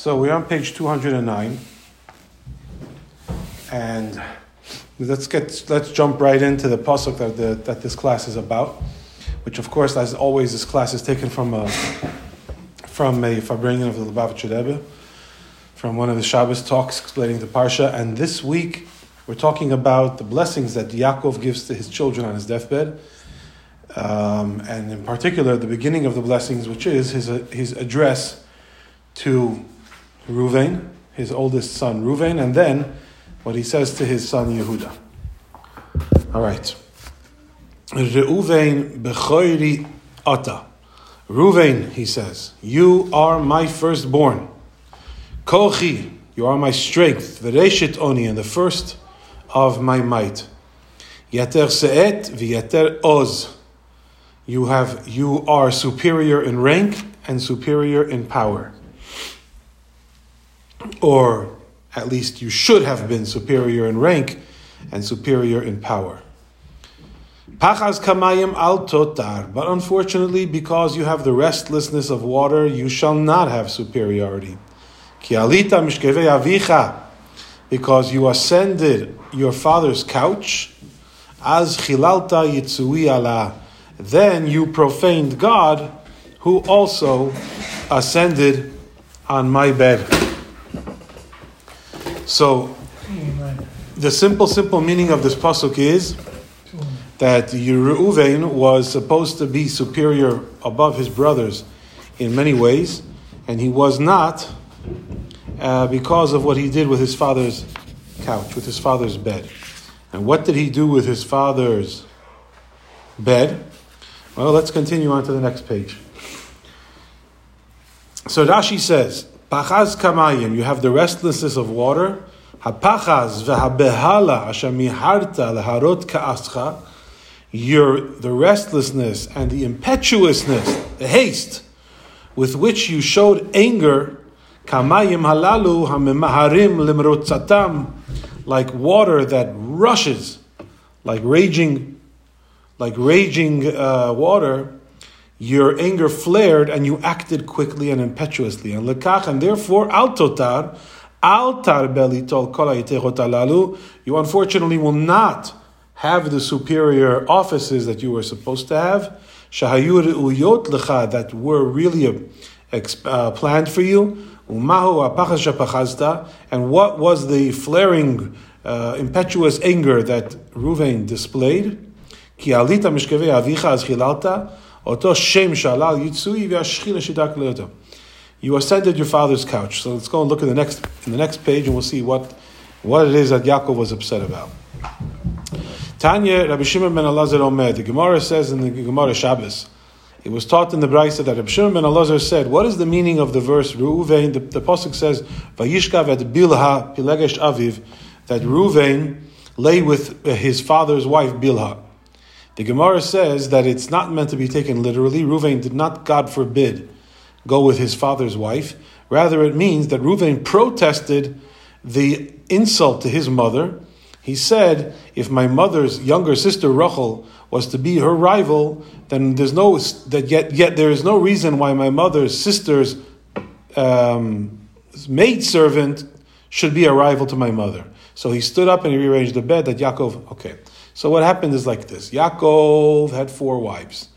So we're on page 209. And let's get let's jump right into the pasuk that, the, that this class is about, which of course, as always, this class is taken from a from a Farbrengen of the Lubavitcher Rebbe, from one of the Shabbos talks explaining the parsha. And this week we're talking about the blessings that Yaakov gives to his children on his deathbed, um, and in particular the beginning of the blessings, which is his his address to Ruvain, his oldest son Ruvain, and then what he says to his son Yehuda. All right. Reuven bechoiri ata. Ruvain, he says, you are my firstborn. Kochi, you are my strength. Vereshit oni, and the first of my might. Yater se'et v'yater oz. You have, you are superior in rank and superior in power. Or at least you should have been superior in rank and superior in power. Pachas kamayim al totar, but unfortunately, because you have the restlessness of water, you shall not have superiority. Ki alita mishkeve avicha, because you ascended your father's couch, as chilalta yitzui ala, then you profaned God, who also ascended on my bed. So, the simple, simple meaning of this pasuk is that Reuven was supposed to be superior above his brothers in many ways, and he was not uh, because of what he did with his father's couch, with his father's bed. And what did he do with his father's bed? Well, let's continue on to the next page. So Rashi says, Pachaz kamayim, you have the restlessness of water. Hapachaz v'habehala leharot ka'ascha. Your the restlessness and the impetuousness, the haste with which you showed anger, kamayim halalu limrotzatam, like water that rushes, like raging, like raging uh, water your anger flared and you acted quickly and impetuously. And lekach, and therefore, al totar, al tarbeli tol alalu, you unfortunately will not have the superior offices that you were supposed to have, shahayur uyot lecha, that were really uh, planned for you, umahu apachas and what was the flaring, uh, impetuous anger that Ruvain displayed? Ki alita mishkeve avicha You ascended your father's couch. So let's go and look in the next in the next page, and we'll see what what it is that Yaakov was upset about. Tanya Rabbi Shimon ben Elazar Omer. The Gemara says in the Gemara Shabbos. It was taught in the Brisa that Rabbi Shimon ben Elazar said, "What is the meaning of the verse Reuven?" The, the pasuk says, "Vayishkav Bilha Pilegesh Aviv," that Reuven lay with his father's wife Bilha. The Gemara says that it's not meant to be taken literally. Ruvain did not, God forbid, go with his father's wife. Rather, it means that Ruvain protested the insult to his mother. He said, if my mother's younger sister Rachel was to be her rival, then there's no that yet yet there is no reason why my mother's sister's um, maid servant should be a rival to my mother. So he stood up and he rearranged the bed that Yaakov. Okay, so what happened is like this: Yaakov had four wives.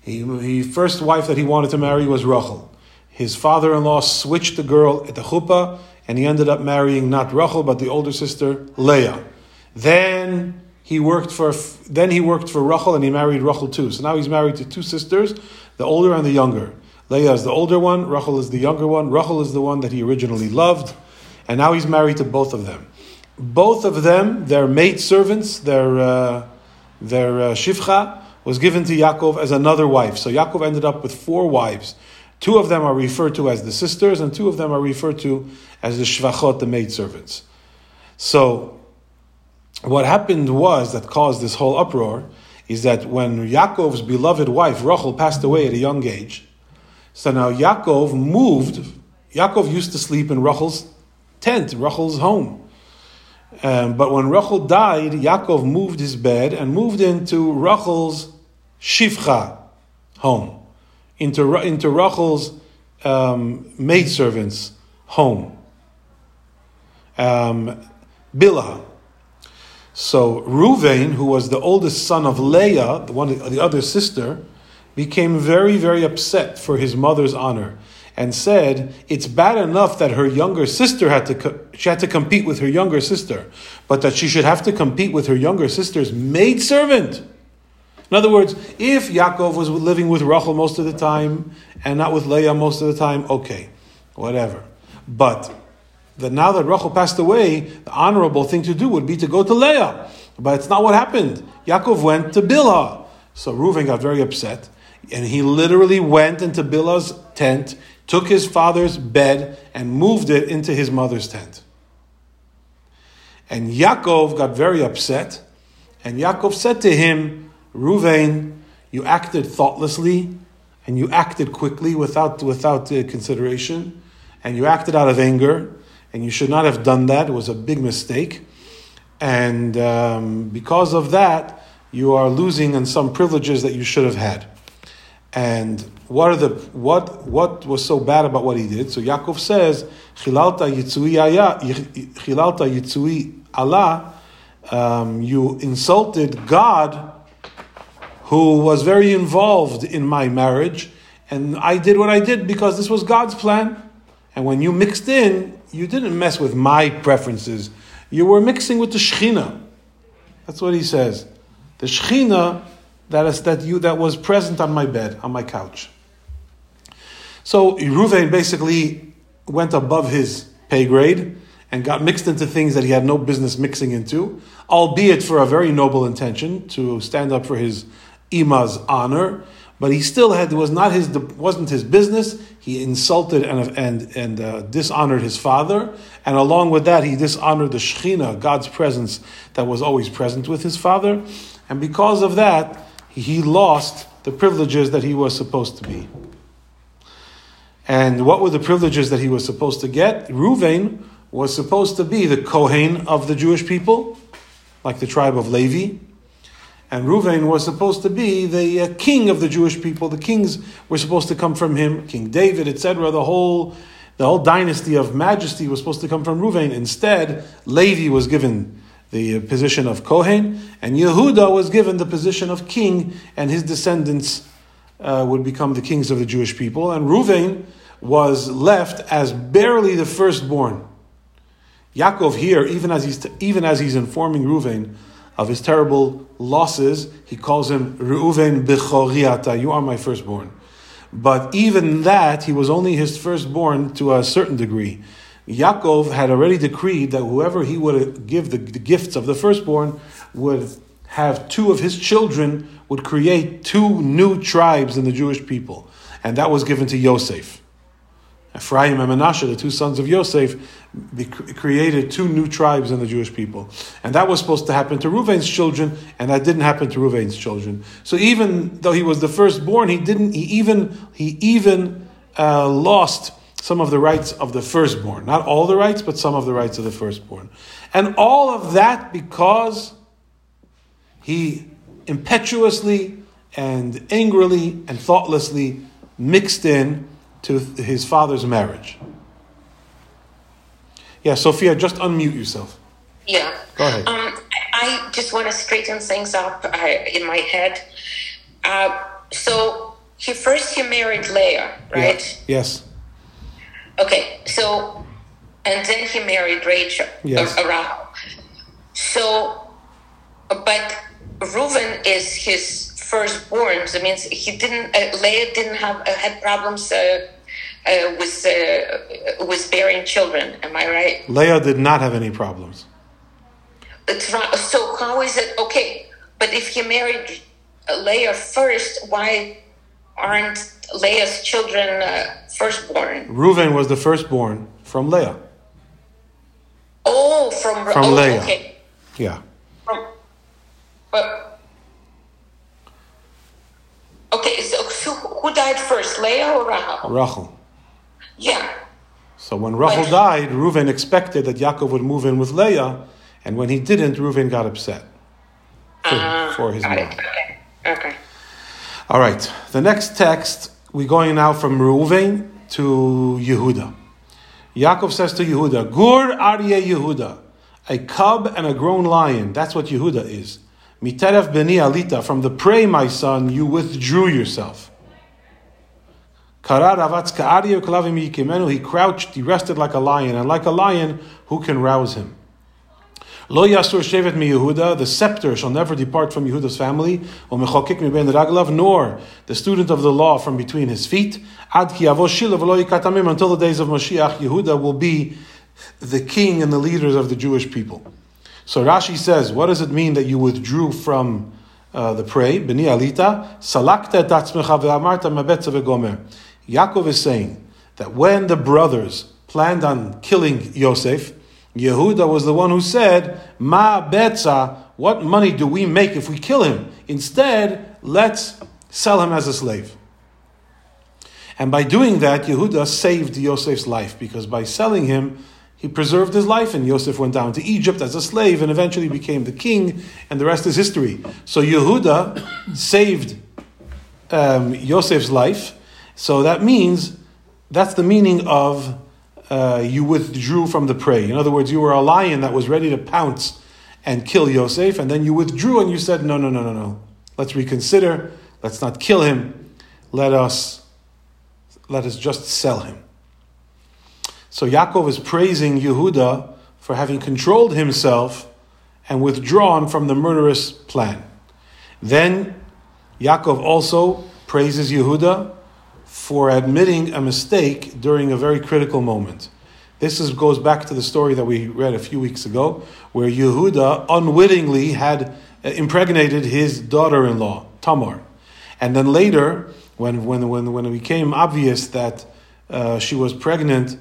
He, he first wife that he wanted to marry was Rachel. His father-in-law switched the girl at the chuppah, and he ended up marrying not Rachel but the older sister Leah. Then he worked for then he worked for Rachel, and he married Rachel too. So now he's married to two sisters, the older and the younger. Leah is the older one, Rachel is the younger one. Rachel is the one that he originally loved, and now he's married to both of them both of them, their maid servants, their uh, their uh, was given to Yaakov as another wife. So Yaakov ended up with four wives. Two of them are referred to as the sisters, and two of them are referred to as the shvachot, the maid servants. So, what happened was that caused this whole uproar is that when Yaakov's beloved wife Rachel passed away at a young age, so now Yaakov moved. Yaakov used to sleep in Rachel's tent, Rachel's home. Um, but when Rachel died, Yaakov moved his bed and moved into Rachel's shivcha home, into, into Rachel's um, maidservants' home. Um, Bilhah. So Ruvain, who was the oldest son of Leah, the one, the other sister, became very, very upset for his mother's honor and said, "It's bad enough that her younger sister had to co- she had to compete with her younger sister, but that she should have to compete with her younger sister's maid servant. In other words, if Yaakov was living with Rachel most of the time and not with Leah most of the time, okay, whatever. But that now that Rachel passed away, the honorable thing to do would be to go to Leah. But it's not what happened. Yaakov went to Bilhah. So Reuven got very upset, and he literally went into Bilhah's tent, took his father's bed, and moved it into his mother's tent. And Yaakov got very upset, and Yaakov said to him, Ruvain, you acted thoughtlessly, and you acted quickly without, without uh, consideration, and you acted out of anger, and you should not have done that. It was a big mistake. And um, because of that, you are losing on some privileges that you should have had. And what are the what what was so bad about what he did? So Yaakov says, "Chilalta yitzui chilalta yitzui Allah." Um, you insulted God, who was very involved in my marriage, and I did what I did because this was God's plan. And when you mixed in, you didn't mess with my preferences. You were mixing with the Shechina. That's what he says. The Shechina that is that you that was present on my bed, on my couch. So Ruvain basically went above his pay grade and got mixed into things that he had no business mixing into, albeit for a very noble intention to stand up for his ima's honor. But he still had was not his wasn't his business. He insulted and and and uh, dishonored his father, and along with that, he dishonored the Shechina, God's presence that was always present with his father, and because of that, he lost the privileges that he was supposed to be. And what were the privileges that he was supposed to get? Ruvain was supposed to be the Kohen of the Jewish people, like the tribe of Levi. And Ruvain was supposed to be the uh, king of the Jewish people. The kings were supposed to come from him, King David, etc. The whole, the whole dynasty of majesty was supposed to come from Ruvain. Instead, Levi was given the position of Kohen, and Yehuda was given the position of king, and his descendants uh, would become the kings of the Jewish people. And Ruvain was left as barely the firstborn. Yaakov here, even as he's, even as he's informing Ruvain of his terrible losses, he calls him Reuven Bechoriata, you are my firstborn. But even that, he was only his firstborn to a certain degree. Yaakov had already decreed that whoever he would give the, the gifts of the firstborn would have two of his children would create two new tribes in the Jewish people. And that was given to Yosef. Ephraim and Menashe, the two sons of Yosef, created two new tribes in the Jewish people. And that was supposed to happen to Ruvain's children, and that didn't happen to Ruvain's children. So even though he was the firstborn, he didn't, he even, he even uh, lost some of the rights of the firstborn. Not all the rights, but some of the rights of the firstborn. And all of that because he impetuously and angrily and thoughtlessly mixed in to his father's marriage. Yeah, Sophia, just unmute yourself. Yeah. Go ahead. Um, I just want to straighten things up uh, in my head. Uh, so he first he married Leah, right? Yeah. Yes. Okay. So, and then he married Rachel. Yes. Uh, Rahel. So, but Reuven is his firstborn. So means he didn't. Uh, Leah didn't have uh, had problems. Uh, uh, with uh, with bearing children. Am I right? Leah did not have any problems. It's right. So how is it okay? But if he married Leah first, why aren't Leah's children uh, firstborn? Reuven was the firstborn from Leah. Oh, from From oh, Leah. Okay. Yeah. From, but okay. So, so who died first, Leah or Rahel? Rachel. Yeah. So when Rachel But- died, Reuven expected that Yaakov would move in with Leah, and when he didn't, Reuven got upset for, Uh, for his mom. Okay. Okay. All right. The next text, we're going now from Reuven to Yehuda. Yaakov says to Yehuda, Gur Aryeh Yehuda, a cub and a grown lion. That's what Yehuda is. Miteref beni alita, from the prey, my son, you withdrew yourself. He crouched, he rested like a lion, and like a lion, who can rouse him? Lo yasur shevet mi Yehuda, the scepter shall never depart from Yehuda's family, o mechokik mi ben raglav, nor the student of the law from between his feet, ad ki ikatamim, until the days of Mashiach, Yehuda will be the king and the leaders of the Jewish people. So Rashi says, what does it mean that you withdrew from uh, the prey? Beni alita, salakta tatzmecha ve'amarta mabetza ve'gomer. Yaakov is saying that when the brothers planned on killing Yosef, Yehuda was the one who said, Ma betza, what money do we make if we kill him? Instead, let's sell him as a slave. And by doing that, Yehuda saved Yosef's life because by selling him, he preserved his life, and Yosef went down to Egypt as a slave and eventually became the king, and the rest is history. So Yehuda saved um, Yosef's life, so that means that's the meaning of uh, you withdrew from the prey. In other words, you were a lion that was ready to pounce and kill Yosef, and then you withdrew and you said, No, no, no, no, no. Let's reconsider. Let's not kill him. Let us let us just sell him. So Yaakov is praising Yehuda for having controlled himself and withdrawn from the murderous plan. Then Yaakov also praises Yehuda for admitting a mistake during a very critical moment. This is, goes back to the story that we read a few weeks ago, where Yehuda unwittingly had uh, impregnated his daughter in law, Tamar. And then later, when, when, when, when it became obvious that uh, she was pregnant,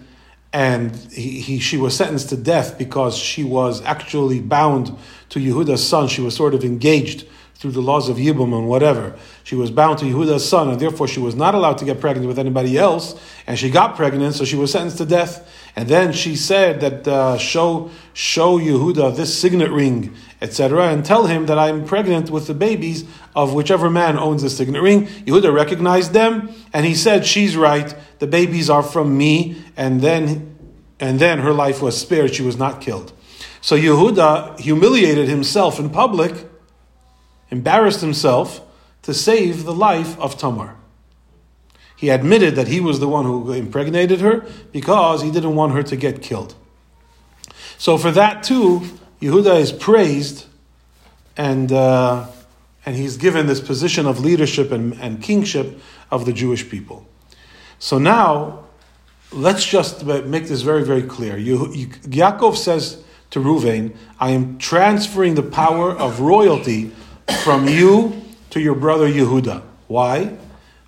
and he, he, she was sentenced to death because she was actually bound to Yehuda's son. She was sort of engaged through the laws of Yibum and whatever. She was bound to Yehuda's son, and therefore she was not allowed to get pregnant with anybody else. And she got pregnant, so she was sentenced to death. And then she said that uh, show show Yehuda this signet ring, etc., and tell him that I'm pregnant with the babies of whichever man owns the signet ring. Yehuda recognized them, and he said, "She's right. The babies are from me." And then, and then her life was spared. She was not killed. So Yehuda humiliated himself in public embarrassed himself to save the life of Tamar. He admitted that he was the one who impregnated her because he didn't want her to get killed. So for that too, Yehuda is praised and, uh, and he's given this position of leadership and, and kingship of the Jewish people. So now, let's just make this very, very clear. Yaakov says to Ruvain, I am transferring the power of royalty from you to your brother Yehuda. Why?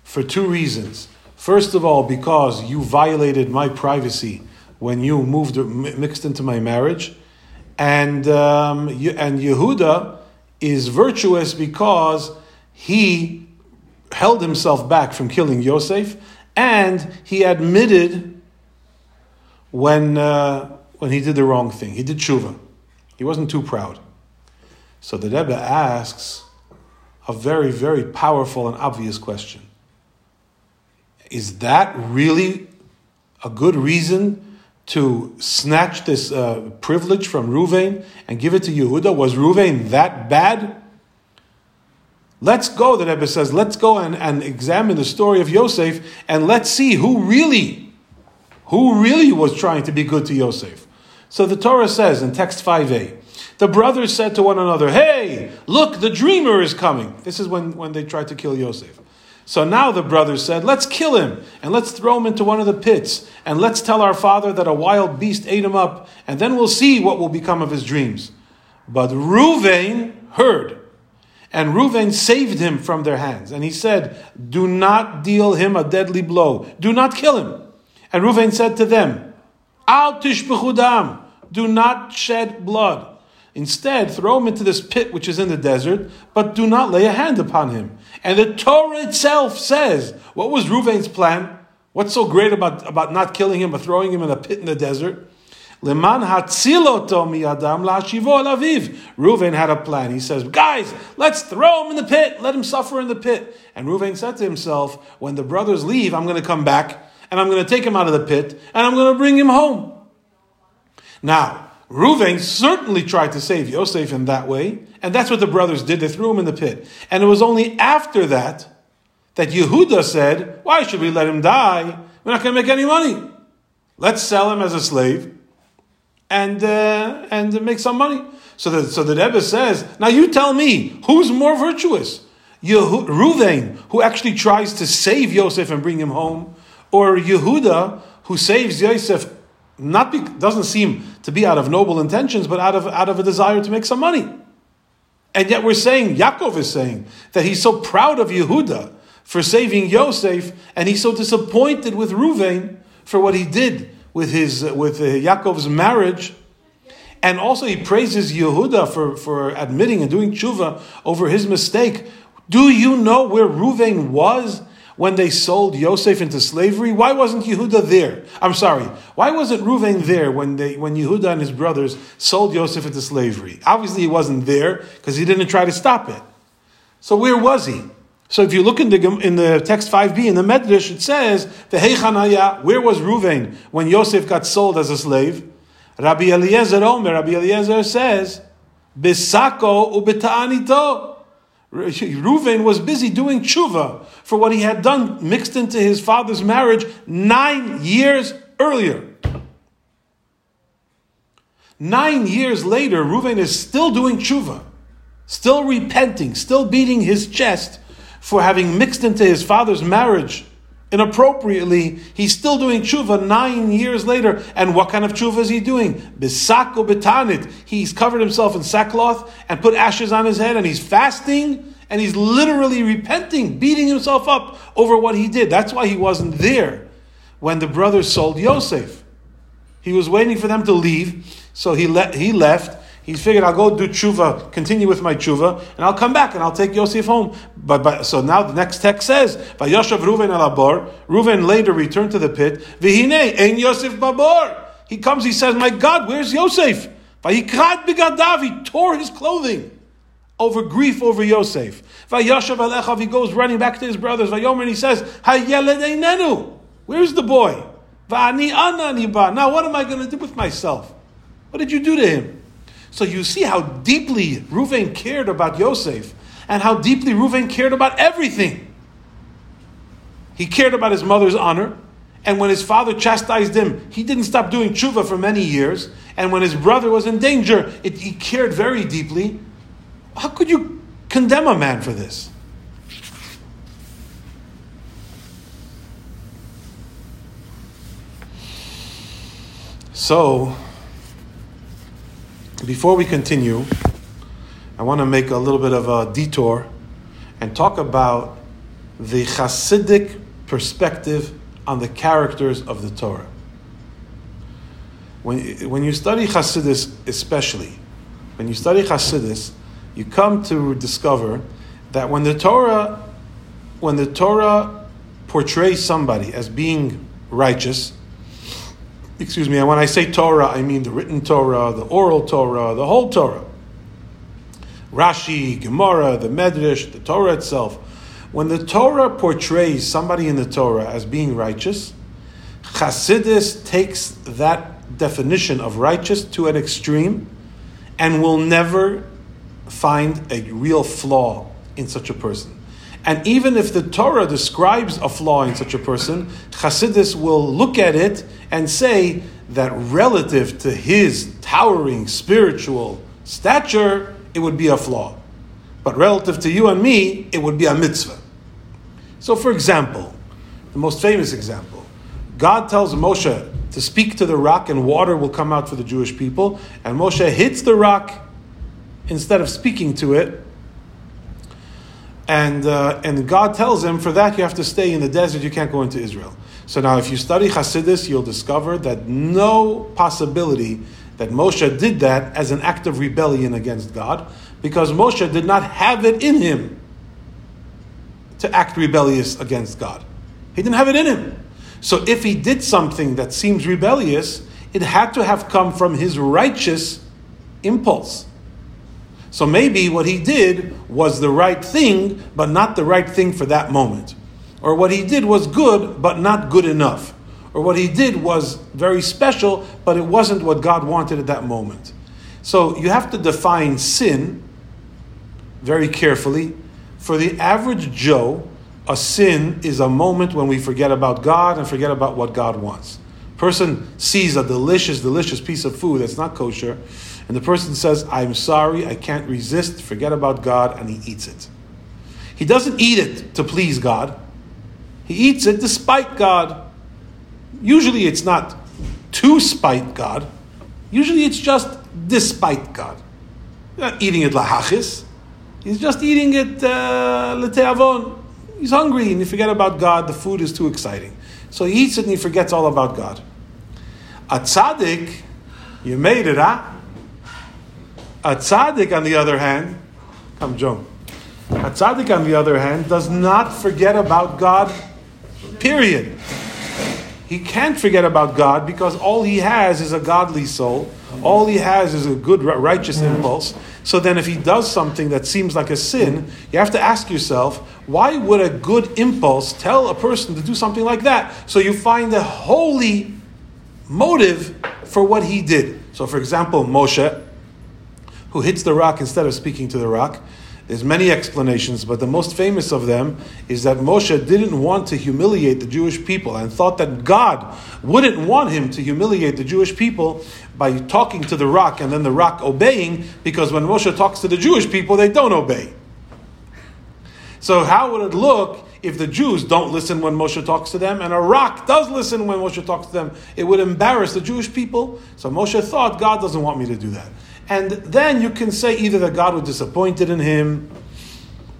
For two reasons. First of all, because you violated my privacy when you moved mixed into my marriage, and um, and Yehuda is virtuous because he held himself back from killing Yosef, and he admitted when uh, when he did the wrong thing. He did tshuva. He wasn't too proud. So the Rebbe asks a very, very powerful and obvious question. Is that really a good reason to snatch this uh, privilege from Ruvain and give it to Yehuda? Was Ruvain that bad? Let's go, the Rebbe says, let's go and, and examine the story of Yosef and let's see who really, who really was trying to be good to Yosef. So the Torah says in text 5a, the brothers said to one another, Hey, look, the dreamer is coming. This is when, when they tried to kill Yosef. So now the brothers said, Let's kill him and let's throw him into one of the pits and let's tell our father that a wild beast ate him up and then we'll see what will become of his dreams. But Ruvain heard and Ruvain saved him from their hands. And he said, Do not deal him a deadly blow. Do not kill him. And Ruvain said to them, Al tishbechudam. Do not shed blood. Instead, throw him into this pit which is in the desert, but do not lay a hand upon him. And the Torah itself says, what was Ruvain's plan? What's so great about, about not killing him but throwing him in a pit in the desert? Leman hatziloto had a plan. He says, guys, let's throw him in the pit. Let him suffer in the pit. And Reuven said to himself, when the brothers leave, I'm going to come back and I'm going to take him out of the pit, and I'm going to bring him home. Now, Reuven certainly tried to save Yosef in that way, and that's what the brothers did. They threw him in the pit. And it was only after that that Yehuda said, Why should we let him die? We're not going to make any money. Let's sell him as a slave and, uh, and make some money. So the, so the Rebbe says, Now you tell me, who's more virtuous? Yehu- who actually tries to save Yosef and bring him home, or Yehuda, who saves Yosef not be, doesn't seem to be out of noble intentions, but out of, out of a desire to make some money. And yet we're saying, Yaakov is saying, that he's so proud of Yehuda for saving Yosef, and he's so disappointed with Ruvain for what he did with his with uh, Yaakov's marriage. And also he praises Yehuda for, for admitting and doing tshuva over his mistake. Do you know where Ruvain was when they sold Yosef into slavery? Why wasn't Yehuda there? I'm sorry. Why wasn't Ruvain there when they when Yehuda and his brothers sold Yosef into slavery? Obviously, he wasn't there because he didn't try to stop it. So where was he? So if you look in the in the text 5b in the Medrash, it says the Heichanaya. Where was Ruvain when Yosef got sold as a slave? Rabbi Eliezer Omer. Rabbi Eliezer says, "Bisako ubeta'anito." Reuven was busy doing tshuva for what he had done mixed into his father's marriage nine years earlier. Nine years later, Reuven is still doing tshuva, still repenting, still beating his chest for having mixed into his father's marriage inappropriately. He's still doing tshuva nine years later. And what kind of tshuva is he doing? Bisako betanit. He's covered himself in sackcloth and put ashes on his head and he's fasting and he's literally repenting, beating himself up over what he did. That's why he wasn't there when the brothers sold Yosef. He was waiting for them to leave, so he, le- he left. He figured I'll go do tshuva, continue with my tshuva, and I'll come back and I'll take Yosef home. But, but so now the next text says, "Vayoshav Ruven alabor." Ruven later returned to the pit. Vihine ein Yosef babor. He comes. He says, "My God, where's Yosef?" Vayikrat bigadav. He tore his clothing over grief over Yosef. Vayoshav alechav. He goes running back to his brothers. Vayomer he says, "Hayeled einenu." Where's the boy? Va'ani anani. Now what am I going to do with myself? What did you do to him? So you see how deeply Ruvain cared about Yosef and how deeply Ruvain cared about everything. He cared about his mother's honor. And when his father chastised him, he didn't stop doing tshuva for many years. And when his brother was in danger, it, he cared very deeply. How could you condemn a man for this? So, before we continue, I want to make a little bit of a detour and talk about the Hasidic perspective on the characters of the Torah. When, when you study Hasidus, especially, when you study Hasidus, you come to discover that when the Torah, when the Torah portrays somebody as being righteous, excuse me, and when I say Torah, I mean the written Torah, the oral Torah, the whole Torah. Rashi, Gemara, the Medrash, the Torah itself. When the Torah portrays somebody in the Torah as being righteous, Chassidus takes that definition of righteous to an extreme and will never find a real flaw in such a person. And even if the Torah describes a flaw in such a person, Chassidus will look at it and say that relative to his towering spiritual stature, it would be a flaw. But relative to you and me, it would be a mitzvah. So, for example, the most famous example God tells Moshe to speak to the rock and water will come out for the Jewish people, and Moshe hits the rock instead of speaking to it and uh, and God tells him for that you have to stay in the desert. You can't go into Israel. So now, if you study Hasidus, you'll discover that no possibility that Moshe did that as an act of rebellion against God, because Moshe did not have it in him to act rebellious against God. He didn't have it in him. So if he did something that seems rebellious, it had to have come from his righteous impulse. So maybe what he did was the right thing, but not the right thing for that moment. Or what he did was good, but not good enough. or what he did was very special, but it wasn't what God wanted at that moment. So you have to define sin very carefully. For the average Joe, a sin is a moment when we forget about God and forget about what God wants. Person sees a delicious, delicious piece of food that's not kosher, and the person says, I'm sorry, I can't resist, forget about God, and he eats it. He doesn't eat it to please God, he eats it despite God. Usually it's not to spite God, usually it's just despite God. not eating it lahachis, he's just eating it uh, leteavon. He's hungry and you forget about God, the food is too exciting. So he eats it and he forgets all about God. A tzaddik, you made it, huh? A tzaddik, on the other hand, come, Joan. A tzaddik, on the other hand, does not forget about God, period. He can't forget about God because all he has is a godly soul. All he has is a good, righteous mm-hmm. impulse. So then, if he does something that seems like a sin, you have to ask yourself, why would a good impulse tell a person to do something like that? So you find a holy motive for what he did. So, for example, Moshe, who hits the rock instead of speaking to the rock. There's many explanations, but the most famous of them is that Moshe didn't want to humiliate the Jewish people and thought that God wouldn't want him to humiliate the Jewish people by talking to the rock and then the rock obeying, because when Moshe talks to the Jewish people, they don't obey. So, how would it look if the Jews don't listen when Moshe talks to them and a rock does listen when Moshe talks to them? It would embarrass the Jewish people. So, Moshe thought, God doesn't want me to do that. And then you can say either that God was disappointed in him,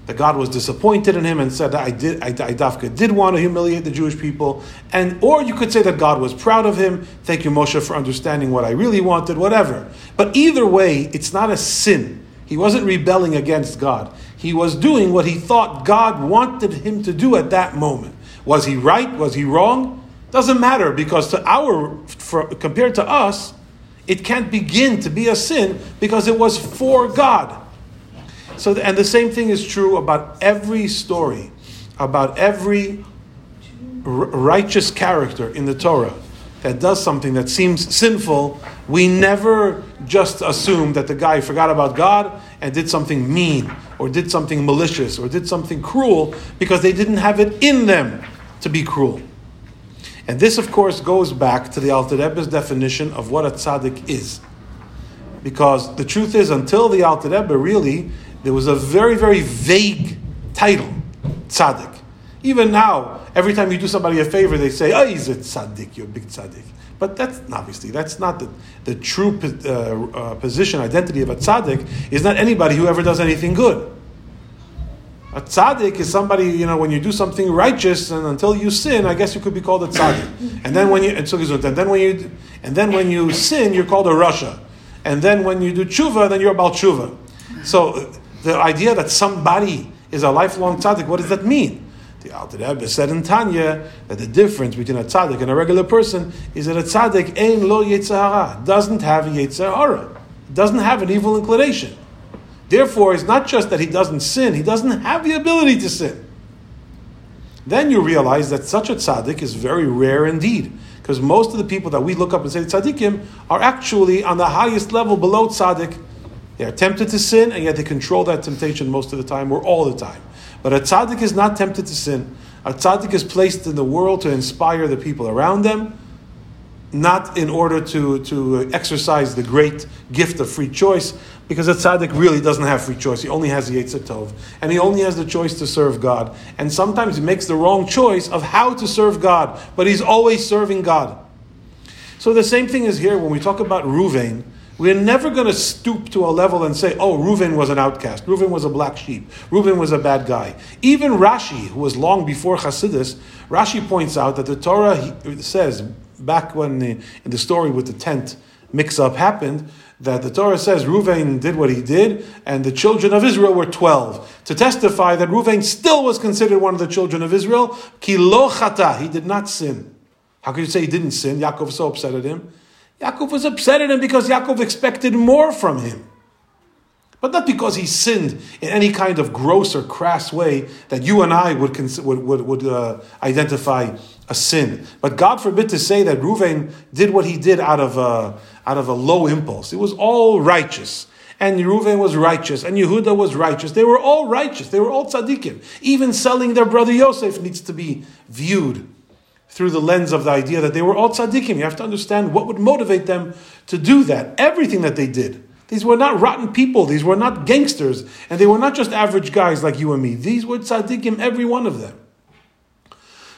that God was disappointed in him and said, I did, I, I Dafka did want to humiliate the Jewish people. And, or you could say that God was proud of him. Thank you, Moshe, for understanding what I really wanted, whatever. But either way, it's not a sin. He wasn't rebelling against God. He was doing what he thought God wanted him to do at that moment. Was he right? Was he wrong? Doesn't matter because to our, for, compared to us, it can't begin to be a sin because it was for God. So, and the same thing is true about every story, about every righteous character in the Torah that does something that seems sinful. We never just assume that the guy forgot about God and did something mean or did something malicious or did something cruel because they didn't have it in them to be cruel. And this, of course, goes back to the Alter Rebbe's definition of what a tzaddik is. Because the truth is, until the Alter Rebbe, really, there was a very, very vague title, tzaddik. Even now, every time you do somebody a favor, they say, oh, he's a tzaddik, you're a big tzaddik. But that's obviously that's not the, the true uh, uh, position, identity of a tzaddik. Is not anybody who ever does anything good. A tzaddik is somebody, you know, when you do something righteous and until you sin, I guess you could be called a tzaddik. And then when you and then when you and then when you sin, you're called a rasha. And then when you do tshuva, then you're a baal tshuva. So uh, the idea that somebody is a lifelong tzaddik, what does that mean? The Alter Rebbe said in Tanya that the difference between a tzaddik and a regular person is that a tzaddik ain lo yetzahara doesn't have a yetzahara, doesn't have an evil inclination. Therefore, it's not just that he doesn't sin, he doesn't have the ability to sin. Then you realize that such a tzaddik is very rare indeed. Because most of the people that we look up and say tzaddikim are actually on the highest level below tzaddik. They are tempted to sin, and yet they control that temptation most of the time or all the time. But a tzaddik is not tempted to sin. A tzaddik is placed in the world to inspire the people around them, not in order to, to exercise the great gift of free choice, because a tzaddik really doesn't have free choice. He only has the Yetzer Tov. And he only has the choice to serve God. And sometimes he makes the wrong choice of how to serve God, but he's always serving God. So the same thing is here when we talk about Ruvain. We're never going to stoop to a level and say, oh, Reuven was an outcast. Reuven was a black sheep. Reuven was a bad guy. Even Rashi, who was long before Hasidus, Rashi points out that the Torah says, back when the, in the story with the tent mix up happened, that the Torah says Ruvain did what he did, and the children of Israel were 12. To testify that Ruvain still was considered one of the children of Israel, ki lo chata, he did not sin. How can you say he didn't sin? Yaakov was so upset at him. Yaakov was upset at him because Yaakov expected more from him. But not because he sinned in any kind of gross or crass way that you and I would, cons- would, would, would uh, identify a sin. But God forbid to say that Reuven did what he did out of a, out of a low impulse. It was all righteous. And Reuven was righteous, and Yehuda was righteous. They were all righteous. They were all tzaddikim. Even selling their brother Yosef needs to be viewed through the lens of the idea that they were all tzaddikim. You have to understand what would motivate them to do that. Everything that they did. These were not rotten people. These were not gangsters. And they were not just average guys like you and me. These were tzaddikim, every one of them.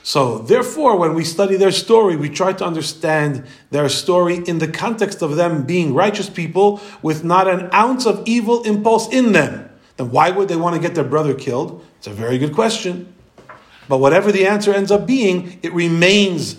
So, therefore, when we study their story, we try to understand their story in the context of them being righteous people with not an ounce of evil impulse in them. Then why would they want to get their brother killed? It's a very good question. But whatever the answer ends up being, it remains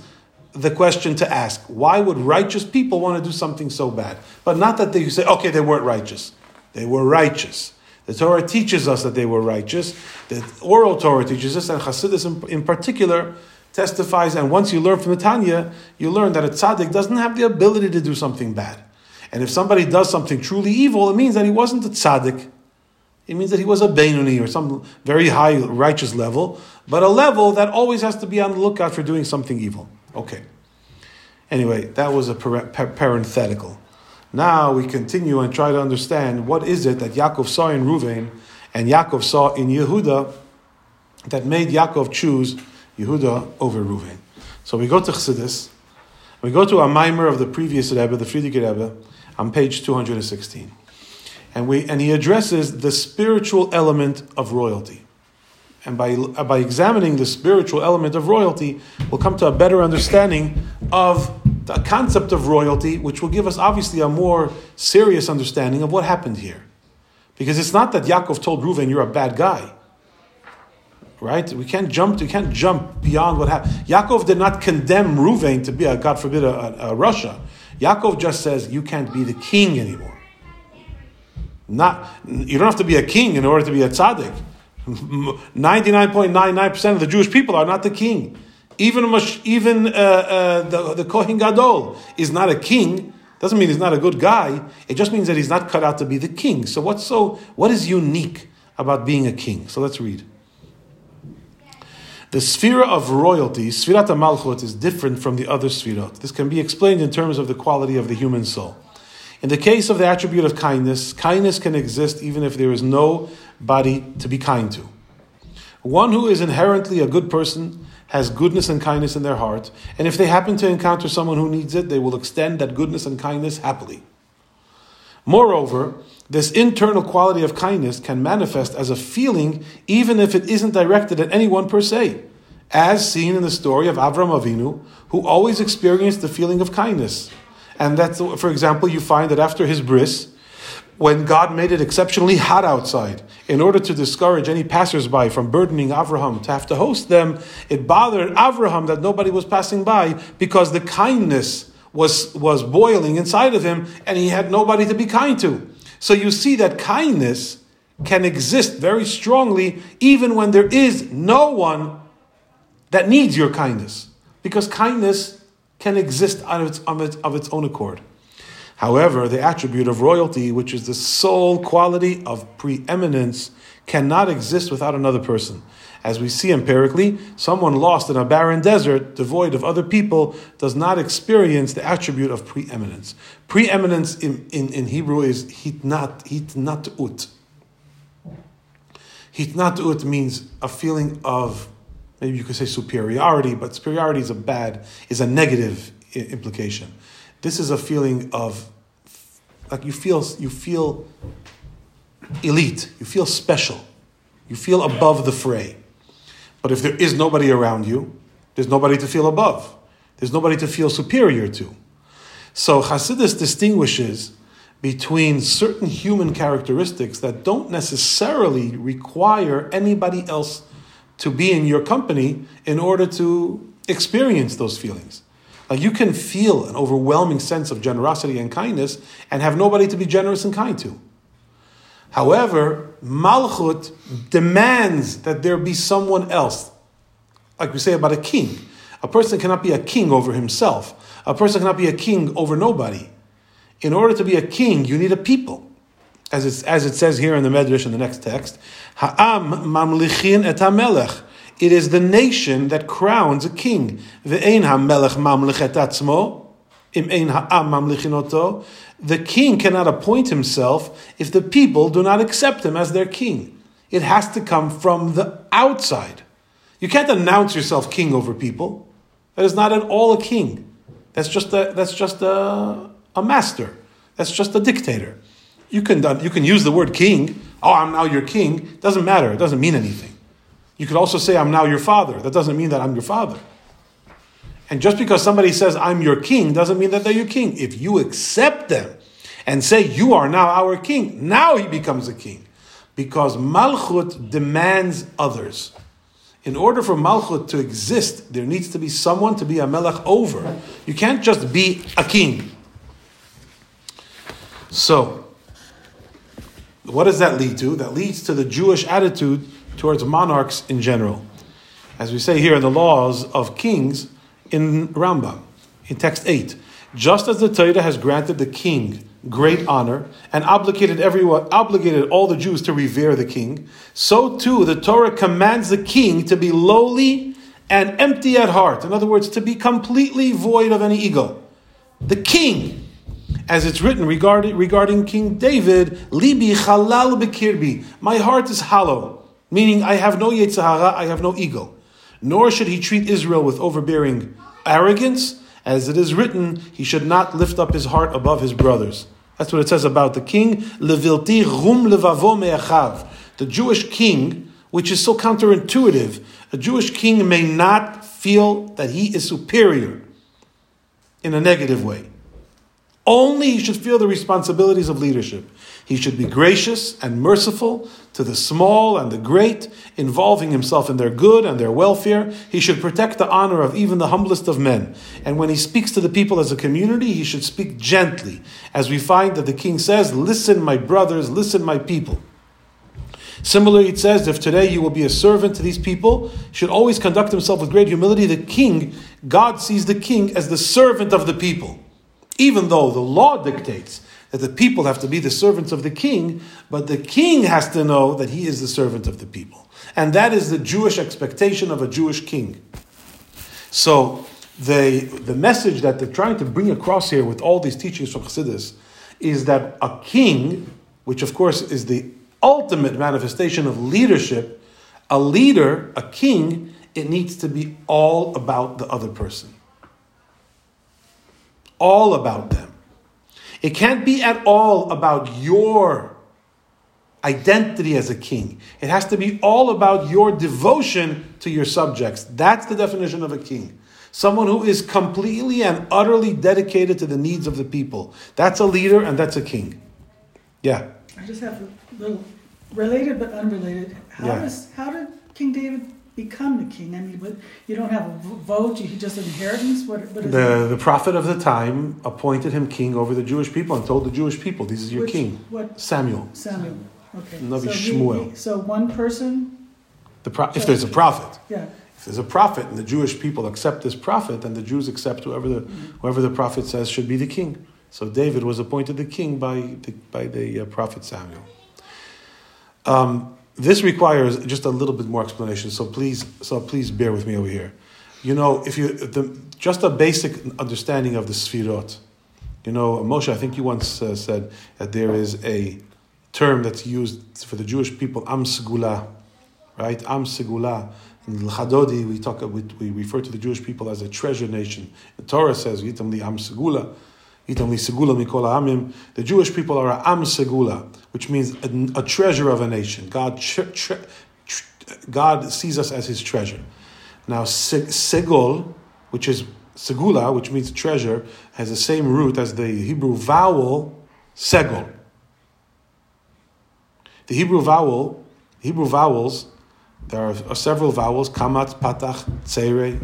the question to ask. Why would righteous people want to do something so bad? But not that they say, okay, they weren't righteous. They were righteous. The Torah teaches us that they were righteous. The oral Torah teaches us, and Hasidus in, particular testifies. And once you learn from the Tanya, you learn that a tzaddik doesn't have the ability to do something bad. And if somebody does something truly evil, it means that he wasn't a tzaddik. It means that he was a Beinoni or some very high righteous level, but a level that always has to be on the lookout for doing something evil. Okay. Anyway, that was a parenthetical. Now we continue and try to understand what is it that Yaakov saw in Ruvain and Yaakov saw in Yehuda that made Yaakov choose Yehuda over Ruvain. So we go to Chassidus. We go to a maamar of the previous Rebbe, the Frierdiker Rebbe, on page 216. And, we, and he addresses the spiritual element of royalty. And by, by examining the spiritual element of royalty, we'll come to a better understanding of the concept of royalty, which will give us obviously a more serious understanding of what happened here. Because it's not that Yaakov told Reuven, you're a bad guy. Right? We can't jump, we can't jump beyond what happened. Yaakov did not condemn Reuven to be a, God forbid, a, a, rasha. Yaakov just says, you can't be the king anymore. Not, you don't have to be a king in order to be a tzaddik. 99.99% of the Jewish people are not the king. Even even uh, uh, the, the Kohen Gadol is not a king. Doesn't mean he's not a good guy. It just means that he's not cut out to be the king. So what's so what is unique about being a king? So let's read. The sphere of royalty, Sfirat Malchut, is different from the other Sfirot. This can be explained in terms of the quality of the human soul. In the case of the attribute of kindness, kindness can exist even if there is no body to be kind to. One who is inherently a good person has goodness and kindness in their heart, and if they happen to encounter someone who needs it, they will extend that goodness and kindness happily. Moreover, this internal quality of kindness can manifest as a feeling even if it isn't directed at anyone per se, as seen in the story of Avram Avinu, who always experienced the feeling of kindness. And that's, for example, you find that after his bris, when God made it exceptionally hot outside, in order to discourage any passersby from burdening Avraham to have to host them, it bothered Avraham that nobody was passing by because the kindness was, was boiling inside of him and he had nobody to be kind to. So you see that kindness can exist very strongly even when there is no one that needs your kindness. Because kindness can exist of its, of its, own accord. However, the attribute of royalty, which is the sole quality of preeminence, cannot exist without another person. As we see empirically, someone lost in a barren desert, devoid of other people, does not experience the attribute of preeminence. Preeminence in, in, in Hebrew is hitnat, hitnatut. Hitnatut means a feeling of, maybe you could say superiority, but superiority is a bad, is a negative implication. This is a feeling of like you feel you feel elite, you feel special, you feel above the fray. But if there is nobody around you, there's nobody to feel above. There's nobody to feel superior to. So Hasidus distinguishes between certain human characteristics that don't necessarily require anybody else to be in your company in order to experience those feelings. Like you can feel an overwhelming sense of generosity and kindness and have nobody to be generous and kind to. However, Malchut demands that there be someone else. Like we say about a king. A person cannot be a king over himself. A person cannot be a king over nobody. In order to be a king, you need a people. As, it's, as it says here in the Medrash in the next text, Ha'am mamlichin et hamelech. It is the nation that crowns a king. Ve'ein hamelech mamlich et atzmo. Im ein ha'am mamlichin oto. The king cannot appoint himself if the people do not accept him as their king. It has to come from the outside. You can't announce yourself king over people. That is not at all a king. That's just a, that's just a, a master. That's just a dictator. You can, uh, you can use the word king. Oh, I'm now your king. Doesn't matter. It doesn't mean anything. You could also say, I'm now your father. That doesn't mean that I'm your father. And just because somebody says, I'm your king, doesn't mean that they're your king. If you accept them and say, You are now our king, now he becomes a king. Because Malchut demands others. In order for Malchut to exist, there needs to be someone to be a Melech over. You can't just be a king. So, what does that lead to? That leads to the Jewish attitude towards monarchs in general. As we say here in the laws of kings in Rambam, in text 8. Just as the Torah has granted the king great honor and obligated everyone obligated all the Jews to revere the king, so too the Torah commands the king to be lowly and empty at heart. In other words, to be completely void of any ego. The king as it's written regarding, regarding King David, Libi halal bekirbi, my heart is hollow, meaning I have no yetzer hara, I have no ego. Nor should he treat Israel with overbearing arrogance, as it is written, he should not lift up his heart above his brothers. That's what it says about the king. Levilti rum levavo me'achav. The Jewish king, which is so counterintuitive, a Jewish king may not feel that he is superior in a negative way. Only he should feel the responsibilities of leadership. He should be gracious and merciful to the small and the great, involving himself in their good and their welfare. He should protect the honor of even the humblest of men. And when he speaks to the people as a community, he should speak gently, as we find that the king says, Listen, my brothers, listen, my people. Similarly, it says, if today you will be a servant to these people, should always conduct himself with great humility. The king, God sees the king as the servant of the people even though the law dictates that the people have to be the servants of the king, but the king has to know that he is the servant of the people. And that is the Jewish expectation of a Jewish king. So the, the message that they're trying to bring across here with all these teachings from Chassidus is that a king, which of course is the ultimate manifestation of leadership, a leader, a king, it needs to be all about the other person all about them. It can't be at all about your identity as a king. It has to be all about your devotion to your subjects. That's the definition of a king. Someone who is completely and utterly dedicated to the needs of the people. That's a leader and that's a king. Yeah. I just have a little related but unrelated. How yeah. does how did King David become the king? I mean, you don't have a vote; you just inheritance. What, what the the prophet of the time appointed him king over the Jewish people and told the Jewish people, "This is your Which, king." What? Samuel. Samuel. Okay. Navi so Shmuel. He, so one person. The pro- if there's a prophet. Yeah. If there's a prophet and the Jewish people accept this prophet, then the Jews accept whoever the mm-hmm. whoever the prophet says should be the king. So David was appointed the king by the, by the uh, prophet Samuel. Um, this requires just a little bit more explanation. So please, so please bear with me over here. You know, if you the, just a basic understanding of the sfirot. You know, Moshe, I think you once uh, said that there is a term that's used for the Jewish people, Am Segula, right? Am Segula. In Chadodi, we talk, we, we refer to the Jewish people as a treasure nation. The Torah says, "Yitam li Am Segula." The Jewish people are a am segula, which means a, a treasure of a nation. God, tre, tre, God sees us as His treasure. Now, segol, which is segula, which means treasure, has the same root as the Hebrew vowel segol. The Hebrew vowel, Hebrew vowels, there are several vowels, kamat, patach, tzere,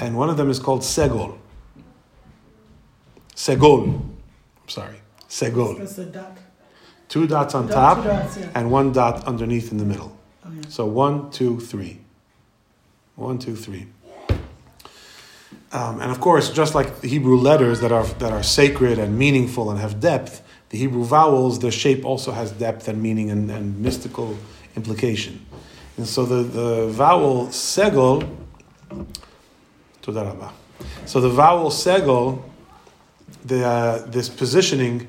and one of them is called segol. Segol. I'm sorry. Segol. Dot. Two dots on dot, top dots, yeah. and one dot underneath in the middle. Oh, yeah. So one, two, three. One, two, three. Um, and of course, just like the Hebrew letters that are, that are sacred and meaningful and have depth, the Hebrew vowels, their shape also has depth and meaning and, and mystical implication. And so the, the vowel segol, so the vowel segol, the, uh, this positioning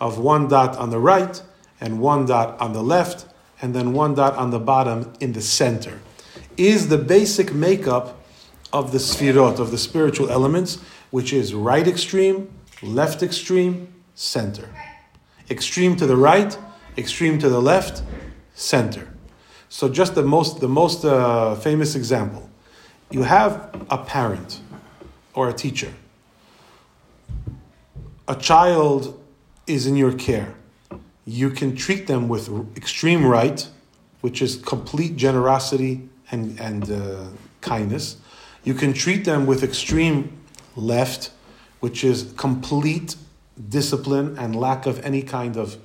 of one dot on the right and one dot on the left, and then one dot on the bottom in the center, is the basic makeup of the sfirot, of the spiritual elements, which is right extreme, left extreme, center. Extreme to the right, extreme to the left, center. So just the most, the most uh, famous example. You have a parent or a teacher. A child is in your care. You can treat them with extreme right, which is complete generosity and, and uh, kindness. You can treat them with extreme left, which is complete discipline and lack of any kind of,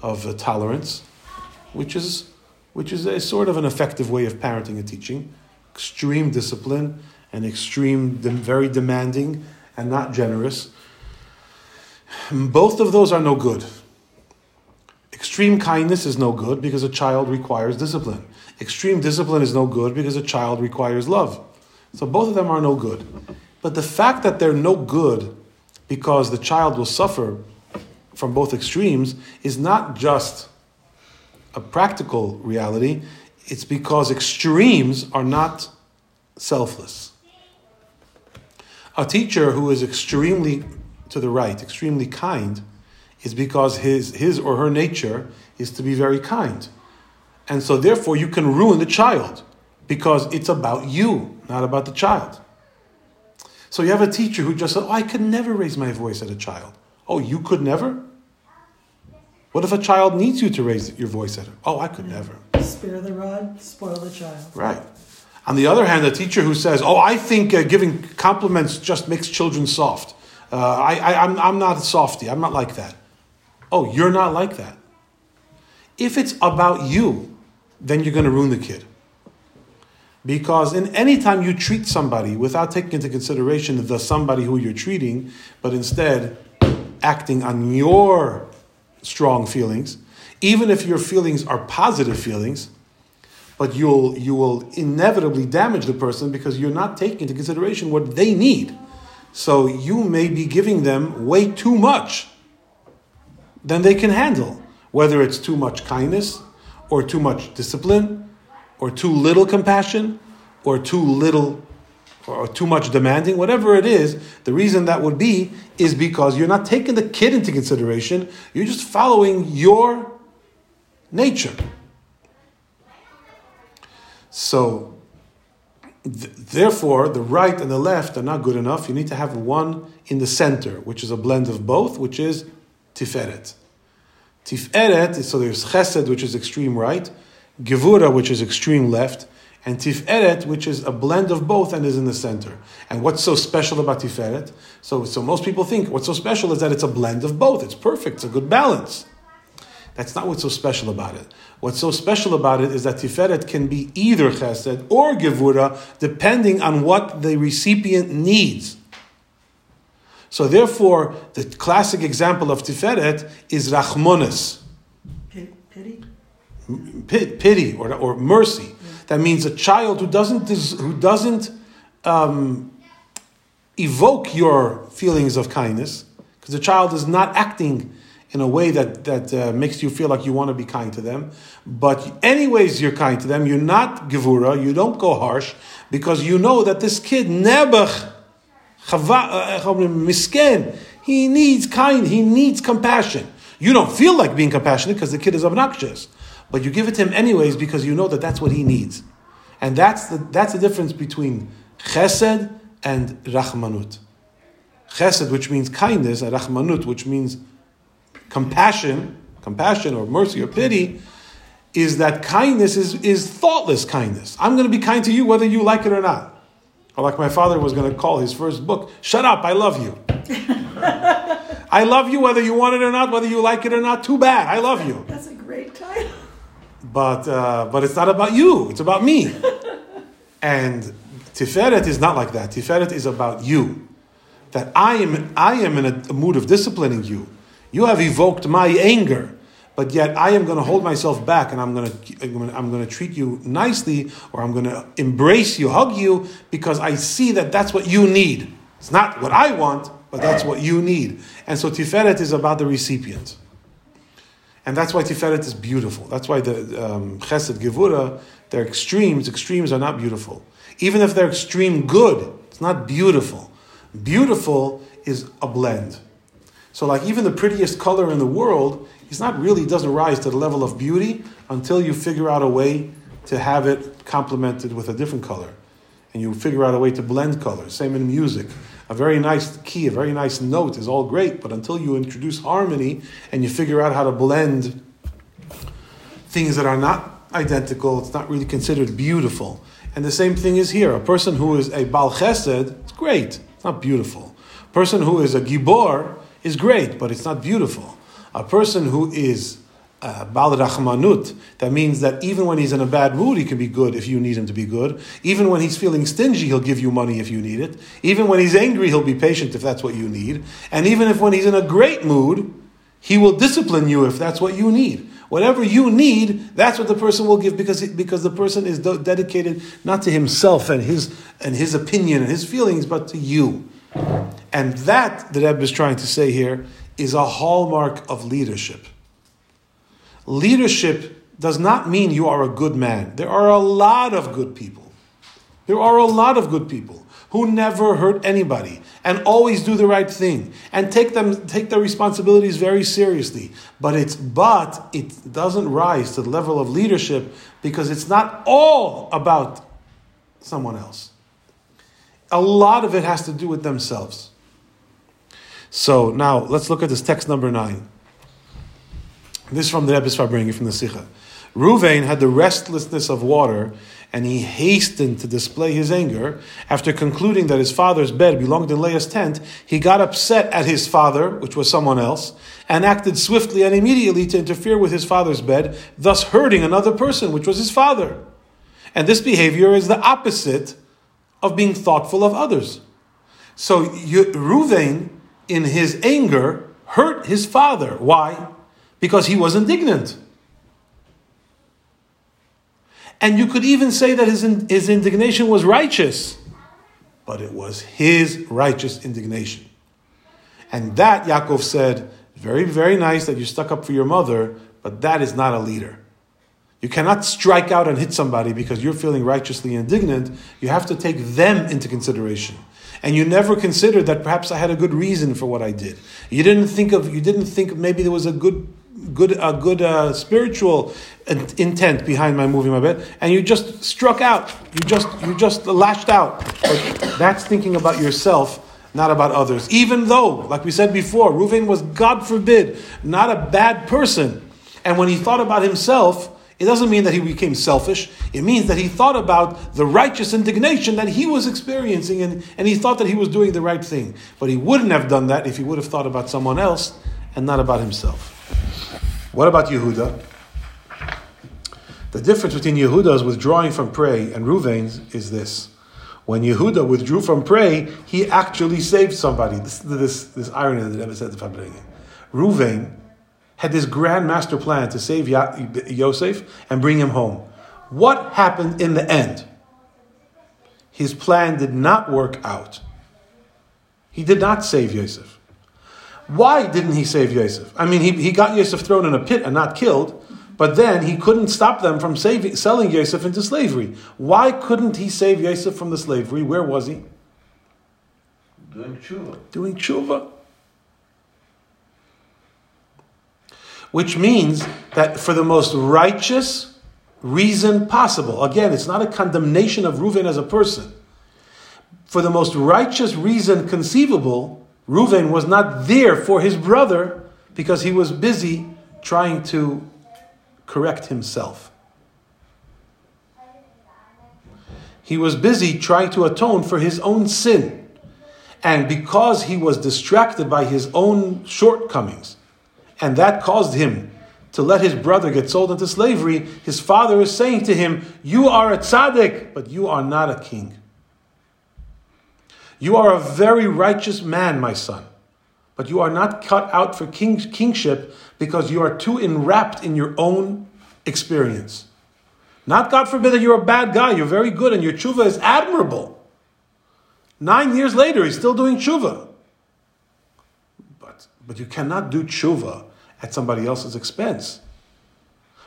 of uh, tolerance, which is, which is a sort of an effective way of parenting and teaching. Extreme discipline and extreme, very demanding and not generous. Both of those are no good. Extreme kindness is no good because a child requires discipline. Extreme discipline is no good because a child requires love. So both of them are no good. But the fact that they're no good because the child will suffer from both extremes is not just a practical reality, it's because extremes are not selfless. A teacher who is extremely to the right, extremely kind, is because his, his or her nature is to be very kind. And so, therefore, you can ruin the child because it's about you, not about the child. So, you have a teacher who just said, Oh, I could never raise my voice at a child. Oh, you could never? What if a child needs you to raise your voice at her? Oh, I could never. Spare the rod, spoil the child. Right. On the other hand, a teacher who says, Oh, I think uh, giving compliments just makes children soft. Uh, I, I, I'm, I'm not a softy. I'm not like that. Oh, you're not like that. If it's about you, then you're going to ruin the kid. Because in any time you treat somebody without taking into consideration the somebody who you're treating, but instead acting on your strong feelings, even if your feelings are positive feelings, but you'll you will inevitably damage the person because you're not taking into consideration what they need. So you may be giving them way too much than they can handle, whether it's too much kindness or too much discipline or too little compassion or too little or too much demanding, whatever it is, the reason that would be is because you're not taking the kid into consideration, you're just following your nature. So, therefore, the right and the left are not good enough. You need to have one in the center, which is a blend of both, which is Tiferet. Tiferet, so there's Chesed, which is extreme right, Gevura, which is extreme left, and Tiferet, which is a blend of both and is in the center. And what's so special about Tiferet? So, so most people think what's so special is that it's a blend of both. It's perfect, it's a good balance. That's not what's so special about it. What's so special about it is that Tiferet can be either Chesed or Gevura, depending on what the recipient needs. So therefore, the classic example of Tiferet is Rachmonis. Pity? Pity or, or mercy. Yeah. That means a child who doesn't, who doesn't um, evoke your feelings of kindness, because the child is not acting in a way that, that uh, makes you feel like you want to be kind to them. But anyways, you're kind to them. You're not gevura. You don't go harsh because you know that this kid, Nebuch, uh, misken, he needs kind, he needs compassion. You don't feel like being compassionate because the kid is obnoxious, but you give it to him anyways because you know that that's what he needs. And that's the, that's the difference between chesed and rachmanut. Chesed, which means kindness, and rachmanut, which means compassion, compassion or mercy or pity, is that kindness is, is thoughtless kindness. I'm going to be kind to you whether you like it or not. Or like my father was going to call his first book, Shut Up, I Love You. I love you whether you want it or not, whether you like it or not, too bad. I love you. That's a great title. But, uh, but it's not about you, it's about me. and Tiferet is not like that. Tiferet is about you. That I am, I am in a, a mood of disciplining you You have evoked my anger, but yet I am going to hold myself back and I'm going to, I'm going to treat you nicely or I'm going to embrace you, hug you, because I see that that's what you need. It's not what I want, but that's what you need. And so Tiferet is about the recipient. And that's why Tiferet is beautiful. That's why the um, Chesed, Gevura, they're extremes. Extremes are not beautiful. Even if they're extreme good, it's not beautiful. Beautiful is a blend. So, like even the prettiest color in the world, it's not really doesn't rise to the level of beauty until you figure out a way to have it complemented with a different color, and you figure out a way to blend colors. Same in music. A very nice key, a very nice note is all great, but until you introduce harmony and you figure out how to blend things that are not identical, it's not really considered beautiful. And the same thing is here. A person who is a Baal Chesed, it's great, it's not beautiful. A person who is a Gibor is great, but it's not beautiful. A person who is uh, Baal Rachmanut, that means that even when he's in a bad mood, he can be good if you need him to be good. Even when he's feeling stingy, he'll give you money if you need it. Even when he's angry, he'll be patient if that's what you need. And even if when he's in a great mood, he will discipline you if that's what you need. Whatever you need, that's what the person will give because, because the person is dedicated not to himself and his, and his opinion and his feelings, but to you. And that, the Rebbe is trying to say here, is a hallmark of leadership. Leadership does not mean you are a good man. There are a lot of good people. There are a lot of good people who never hurt anybody and always do the right thing and take them take their responsibilities very seriously but it's but it doesn't rise to the level of leadership because it's not all about someone else a lot of it has to do with themselves so now let's look at this text number 9 this is from the Rebbe Farbrengen from the Sikha Ruvain had the restlessness of water and he hastened to display his anger. After concluding that his father's bed belonged in Leah's tent, he got upset at his father, which was someone else, and acted swiftly and immediately to interfere with his father's bed, thus hurting another person, which was his father. And this behavior is the opposite of being thoughtful of others. So Ruvain, in his anger, hurt his father. Why? Because he was indignant. And you could even say that his, his indignation was righteous, but it was his righteous indignation. And that, Yaakov said, very, very nice that you stuck up for your mother, but that is not a leader. You cannot strike out and hit somebody because you're feeling righteously indignant. You have to take them into consideration. And you never considered that perhaps I had a good reason for what I did. You didn't think of, you didn't think maybe there was a good good a good uh, spiritual intent behind my moving my bed, and you just struck out. You just you just lashed out. But that's thinking about yourself, not about others. Even though, like we said before, Reuven was God forbid not a bad person, and when he thought about himself. It doesn't mean that he became selfish. It means that he thought about the righteous indignation that he was experiencing and, and he thought that he was doing the right thing. But he wouldn't have done that if he would have thought about someone else and not about himself. What about Yehuda? The difference between Yehuda's withdrawing from prey and Ruvain's is this. When Yehuda withdrew from prey, he actually saved somebody. This, this, this irony that Rebbe said to. Ruvain had this grand master plan to save Yosef and bring him home. What happened in the end? His plan did not work out. He did not save Yosef. Why didn't he save Yosef? I mean, he, he got Yosef thrown in a pit and not killed, but then he couldn't stop them from saving, selling Yosef into slavery. Why couldn't he save Yosef from the slavery? Where was he? Doing tshuva. Doing tshuva. Which means that for the most righteous reason possible, again, it's not a condemnation of Reuven as a person. For the most righteous reason conceivable, Reuven was not there for his brother because he was busy trying to correct himself. He was busy trying to atone for his own sin. And because he was distracted by his own shortcomings, and that caused him to let his brother get sold into slavery, his father is saying to him, You are a tzaddik, but you are not a king. You are a very righteous man, my son, but you are not cut out for king, kingship because you are too enwrapped in your own experience. Not God forbid that you're a bad guy, you're very good, and your tshuva is admirable. Nine years later, he's still doing tshuva. But, but you cannot do tshuva at somebody else's expense.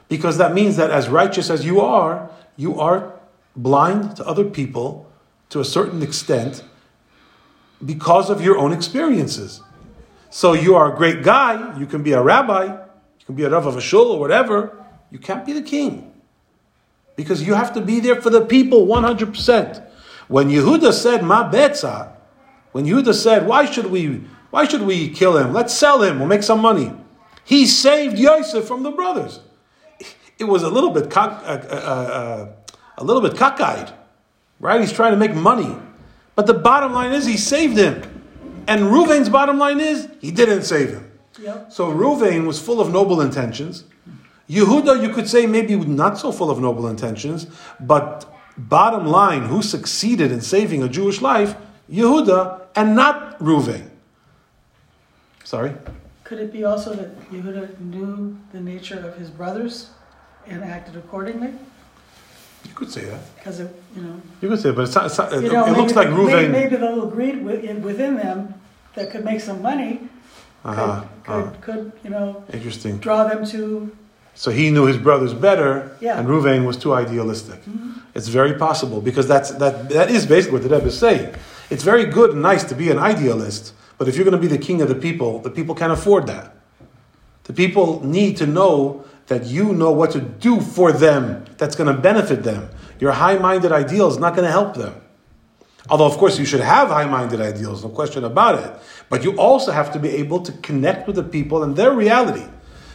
Because that means that as righteous as you are, you are blind to other people to a certain extent because of your own experiences. So you are a great guy, you can be a rabbi, you can be a Rav of a shul or whatever, you can't be the king. Because you have to be there for the people 100%. When Yehuda said, Ma betza, when Yehuda said, why should we, why should we kill him? Let's sell him, we'll make some money. He saved Yosef from the brothers. It was a little bit cock, uh, uh, uh, a little bit cockeyed, right? He's trying to make money. But the bottom line is he saved him. And Ruvain's bottom line is he didn't save him. Yep. So Ruvain was full of noble intentions. Yehuda, you could say maybe not so full of noble intentions, but bottom line, who succeeded in saving a Jewish life? Yehuda and not Ruvain. Sorry? Could it be also that Yehuda knew the nature of his brothers and acted accordingly? You could say that. Because it, you know, You could say, it, but it's not, it's not- it, know, it looks like maybe, maybe, maybe the little greed within, them that could make some money could, Uh-huh, could, uh-huh. could, you know, Interesting. draw them to, So he knew his brothers better, Yeah. and Ruvain was too idealistic. It's very possible because that's that that is basically what the Rebbe is saying. It's very good and nice to be an idealist, but if you're going to be the king of the people, the people can't afford that. The people need to know that you know what to do for them that's going to benefit them. Your high-minded ideal is not going to help them. Although, of course, you should have high-minded ideals, no question about it. But you also have to be able to connect with the people and their reality.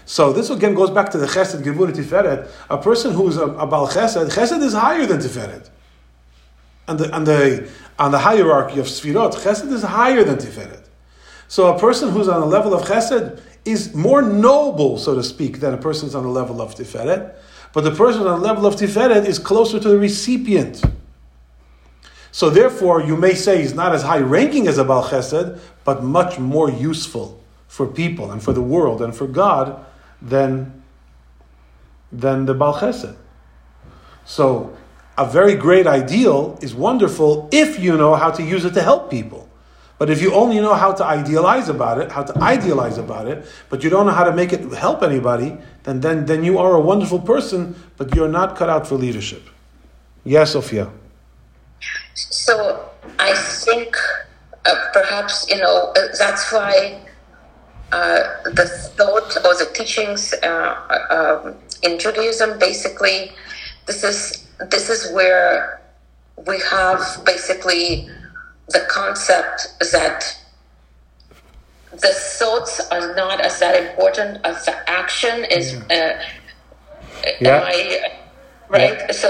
So this again goes back to the Chesed, Gevurah, Tiferet. A person who is a, a Baal Chesed, Chesed is higher than Tiferet. And the, on the, on the hierarchy of Sfirot, Chesed is higher than Tiferet. So a person who's on the level of Chesed is more noble, so to speak, than a person who's on the level of Tiferet. But the person on the level of Tiferet is closer to the recipient. So therefore, you may say he's not as high ranking as a Baal Chesed, but much more useful for people and for the world and for God than, than the Baal Chesed. So a very great ideal is wonderful if you know how to use it to help people. But if you only know how to idealize about it, how to idealize about it, but you don't know how to make it help anybody, then, then, then you are a wonderful person, but you're not cut out for leadership. Yes, Sophia. So I think uh, perhaps you know uh, that's why uh, the thought or the teachings uh, uh, um, in Judaism basically this is this is where we have basically the concept that the thoughts are not as that important as the action is. Uh, Yeah. I right? So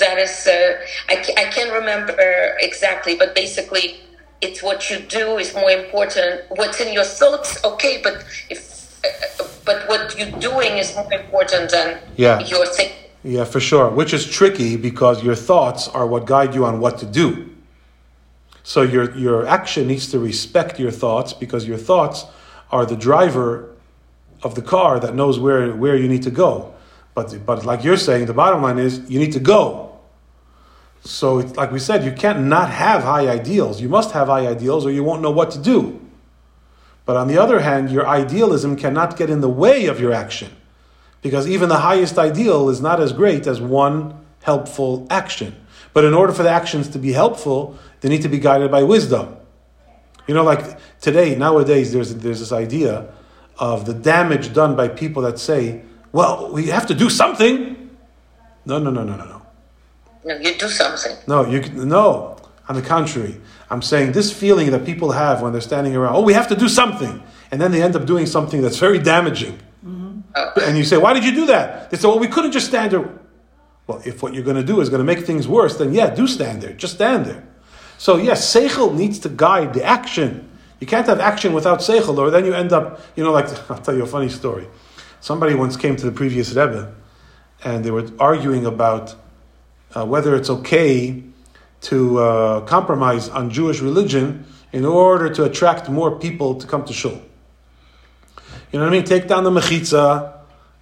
that is uh, I, I can't remember exactly but basically it's what you do is more important what's in your thoughts okay but if uh, but what you're doing is more important than Yeah. your thing Yeah, for sure. Which is tricky because your thoughts are what guide you on what to do. So your, your action needs to respect your thoughts because your thoughts are the driver of the car that knows where, where you need to go. But, but like you're saying, the bottom line is you need to go. So, it's, like we said, you can't not have high ideals. You must have high ideals or you won't know what to do. But on the other hand, your idealism cannot get in the way of your action. Because even the highest ideal is not as great as one helpful action. But in order for the actions to be helpful, they need to be guided by wisdom. You know, like today, nowadays, there's, there's this idea of the damage done by people that say, well, we have to do something. No, no, no, no, no, no. no you do something No, you no. On the contrary, I'm saying this feeling that people have when they're standing around, oh, we have to do something, and then they end up doing something that's very damaging. Mm-hmm. Oh. And you say, why did you do that? They say, well, we couldn't just stand there. Well, if what you're going to do is going to make things worse, then yeah, do stand there. Just stand there. So yes, seichel needs to guide the action. You can't have action without seichel, or then you end up, you know, like I'll tell you a funny story. Somebody once came to the previous rebbe, and they were arguing about uh, whether it's okay to uh, compromise on Jewish religion in order to attract more people to come to shul. You know what I mean? Take down the mechitza.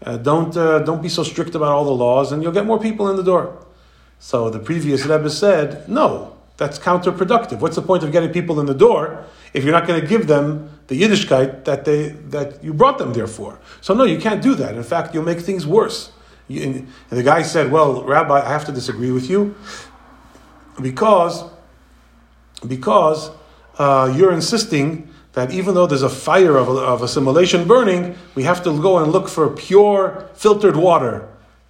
Uh, don't uh, don't be so strict about all the laws, and you'll get more people in the door. So the previous Rebbe said, no, that's counterproductive. What's the point of getting people in the door if you're not going to give them the Yiddishkeit that they that you brought them there for? So no, you can't do that. In fact, you'll make things worse. You, and the guy said, "Well, Rabbi, I have to disagree with you because because uh, you're insisting that even though there's a fire of, of assimilation burning, we have to go and look for pure filtered water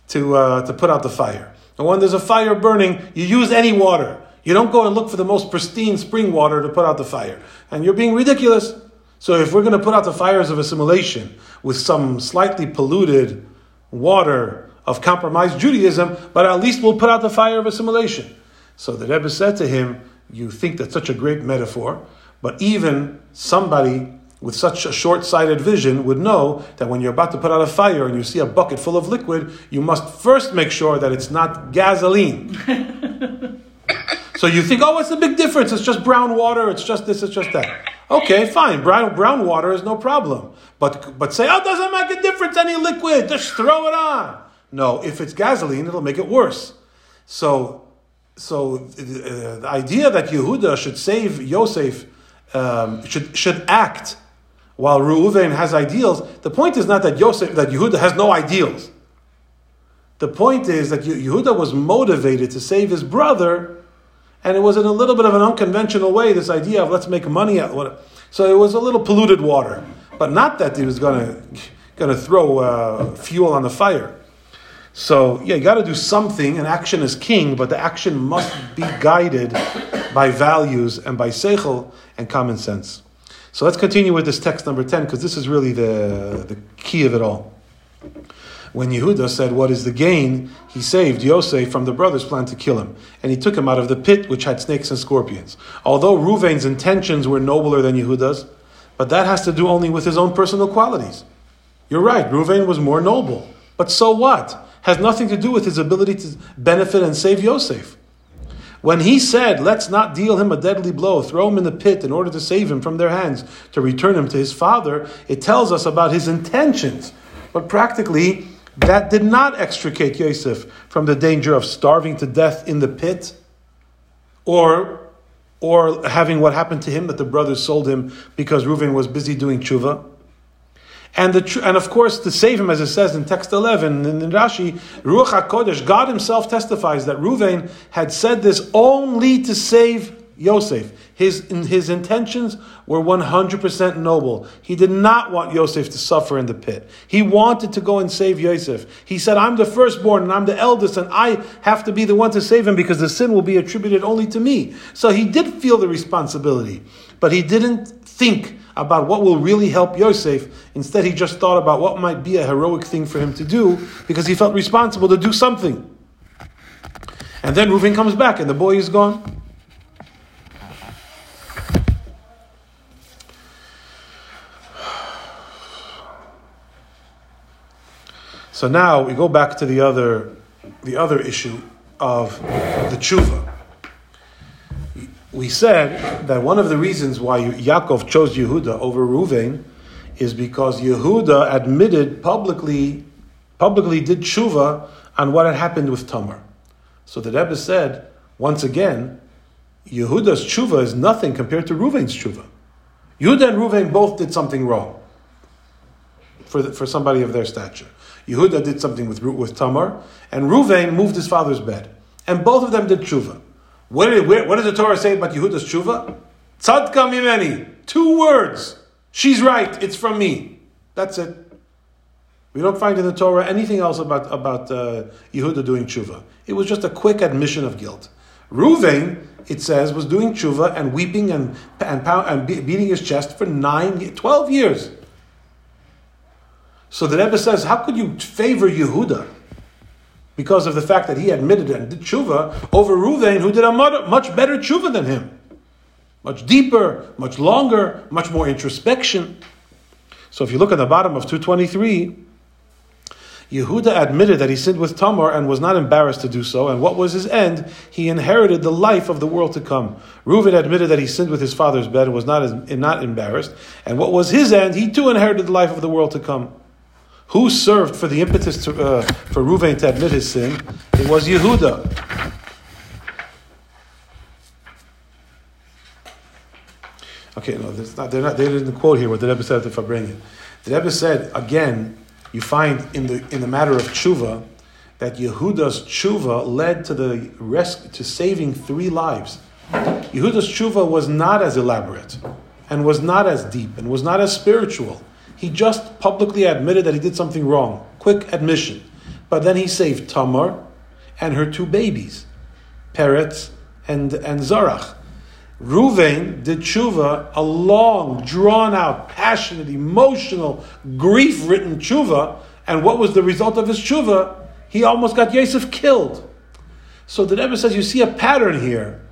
to uh, to put out the fire. And when there's a fire burning, you use any water." You don't go and look for the most pristine spring water to put out the fire. And you're being ridiculous. So if we're going to put out the fires of assimilation with some slightly polluted water of compromised Judaism, but at least we'll put out the fire of assimilation. So the Rebbe said to him, You think that's such a great metaphor, but even somebody with such a short sighted vision would know that when you're about to put out a fire and you see a bucket full of liquid, you must first make sure that it's not gasoline. so you think, oh, what's the big difference? It's just brown water, it's just this, it's just that. Okay, fine. Brown, brown water is no problem. But, but say, oh, it doesn't make a difference, any liquid, just throw it on. No, if it's gasoline, it'll make it worse. So, so uh, the idea that Yehuda should save Yosef, um, should, should act while Reuven has ideals, the point is not that Yosef, that Yehuda has no ideals. The point is that Yehuda was motivated to save his brother and it was in a little bit of an unconventional way. This idea of let's make money out. What, so it was a little polluted water, but not that he was going to going to throw uh, fuel on the fire. So yeah, you got to do something, and action is king, but the action must be guided by values and by seichel and common sense. So let's continue with this text number ten because this is really the the key of it all. When Yehuda said, What is the gain? He saved Yosef from the brothers' plan to kill him, and he took him out of the pit which had snakes and scorpions. Although Ruvain's intentions were nobler than Yehuda's, but that has to do only with his own personal qualities. You're right, Ruvain was more noble. But so what? Has nothing to do with his ability to benefit and save Yosef. When he said, Let's not deal him a deadly blow, throw him in the pit in order to save him from their hands, to return him to his father, it tells us about his intentions. But practically, that did not extricate Yosef from the danger of starving to death in the pit or, or having what happened to him that the brothers sold him because Reuven was busy doing tshuva. And, the, and of course, to save him, as it says in text 11 in, Rashi, Ruach HaKodesh, God himself testifies that Reuven had said this only to save Yosef. His, his intentions were 100% noble. He did not want Yosef to suffer in the pit. He wanted to go and save Yosef. He said, I'm the firstborn and I'm the eldest and I have to be the one to save him because the sin will be attributed only to me. So he did feel the responsibility, but he didn't think about what will really help Yosef. Instead, he just thought about what might be a heroic thing for him to do because he felt responsible to do something. And then Reuven comes back and the boy is gone. So now we go back to the other, the other issue of the tshuva. We said that one of the reasons why Yaakov chose Yehuda over Ruvain is because Yehuda admitted publicly, publicly did tshuva on what had happened with Tamar. So the Rebbe said, once again, Yehuda's tshuva is nothing compared to Ruvain's tshuva. Yehuda and Ruvain both did something wrong for, the, for somebody of their stature. Yehuda did something with, with Tamar, and Ruvain moved his father's bed. And both of them did tshuva. What, did, what does the Torah say about Yehuda's tshuva? Tzadka mimeni. Two words. She's right. It's from me. That's it. We don't find in the Torah anything else about, about uh, Yehuda doing tshuva. It was just a quick admission of guilt. Ruvain, it says, was doing tshuva and weeping and, and, and beating his chest for nine, 12 years. So the Rebbe says, how could you favor Yehuda because of the fact that he admitted and did tshuva over Ruvain, who did a much better tshuva than him, much deeper, much longer, much more introspection. So if you look at the bottom of 223, Yehuda admitted that he sinned with Tamar and was not embarrassed to do so. And what was his end? He inherited the life of the world to come. Reuven admitted that he sinned with his father's bed and was not, not embarrassed. And what was his end? He too inherited the life of the world to come. Who served for the impetus to, uh, for Reuven to admit his sin? It was Yehuda. Okay, no, not, they're not, they didn't quote here what the Rebbe said to Farbrengen. The Rebbe said, again, you find in the, in the matter of tshuva, that Yehuda's tshuva led to the rest, to saving three lives. Yehuda's tshuva was not as elaborate, and was not as deep, and was not as spiritual. He just publicly admitted that he did something wrong. Quick admission. But then he saved Tamar and her two babies, Peretz and, and Zarach. Ruvain did tshuva, a long, drawn out, passionate, emotional, grief written tshuva, and what was the result of his tshuva? He almost got Yosef killed. So the Rebbe says you see a pattern here,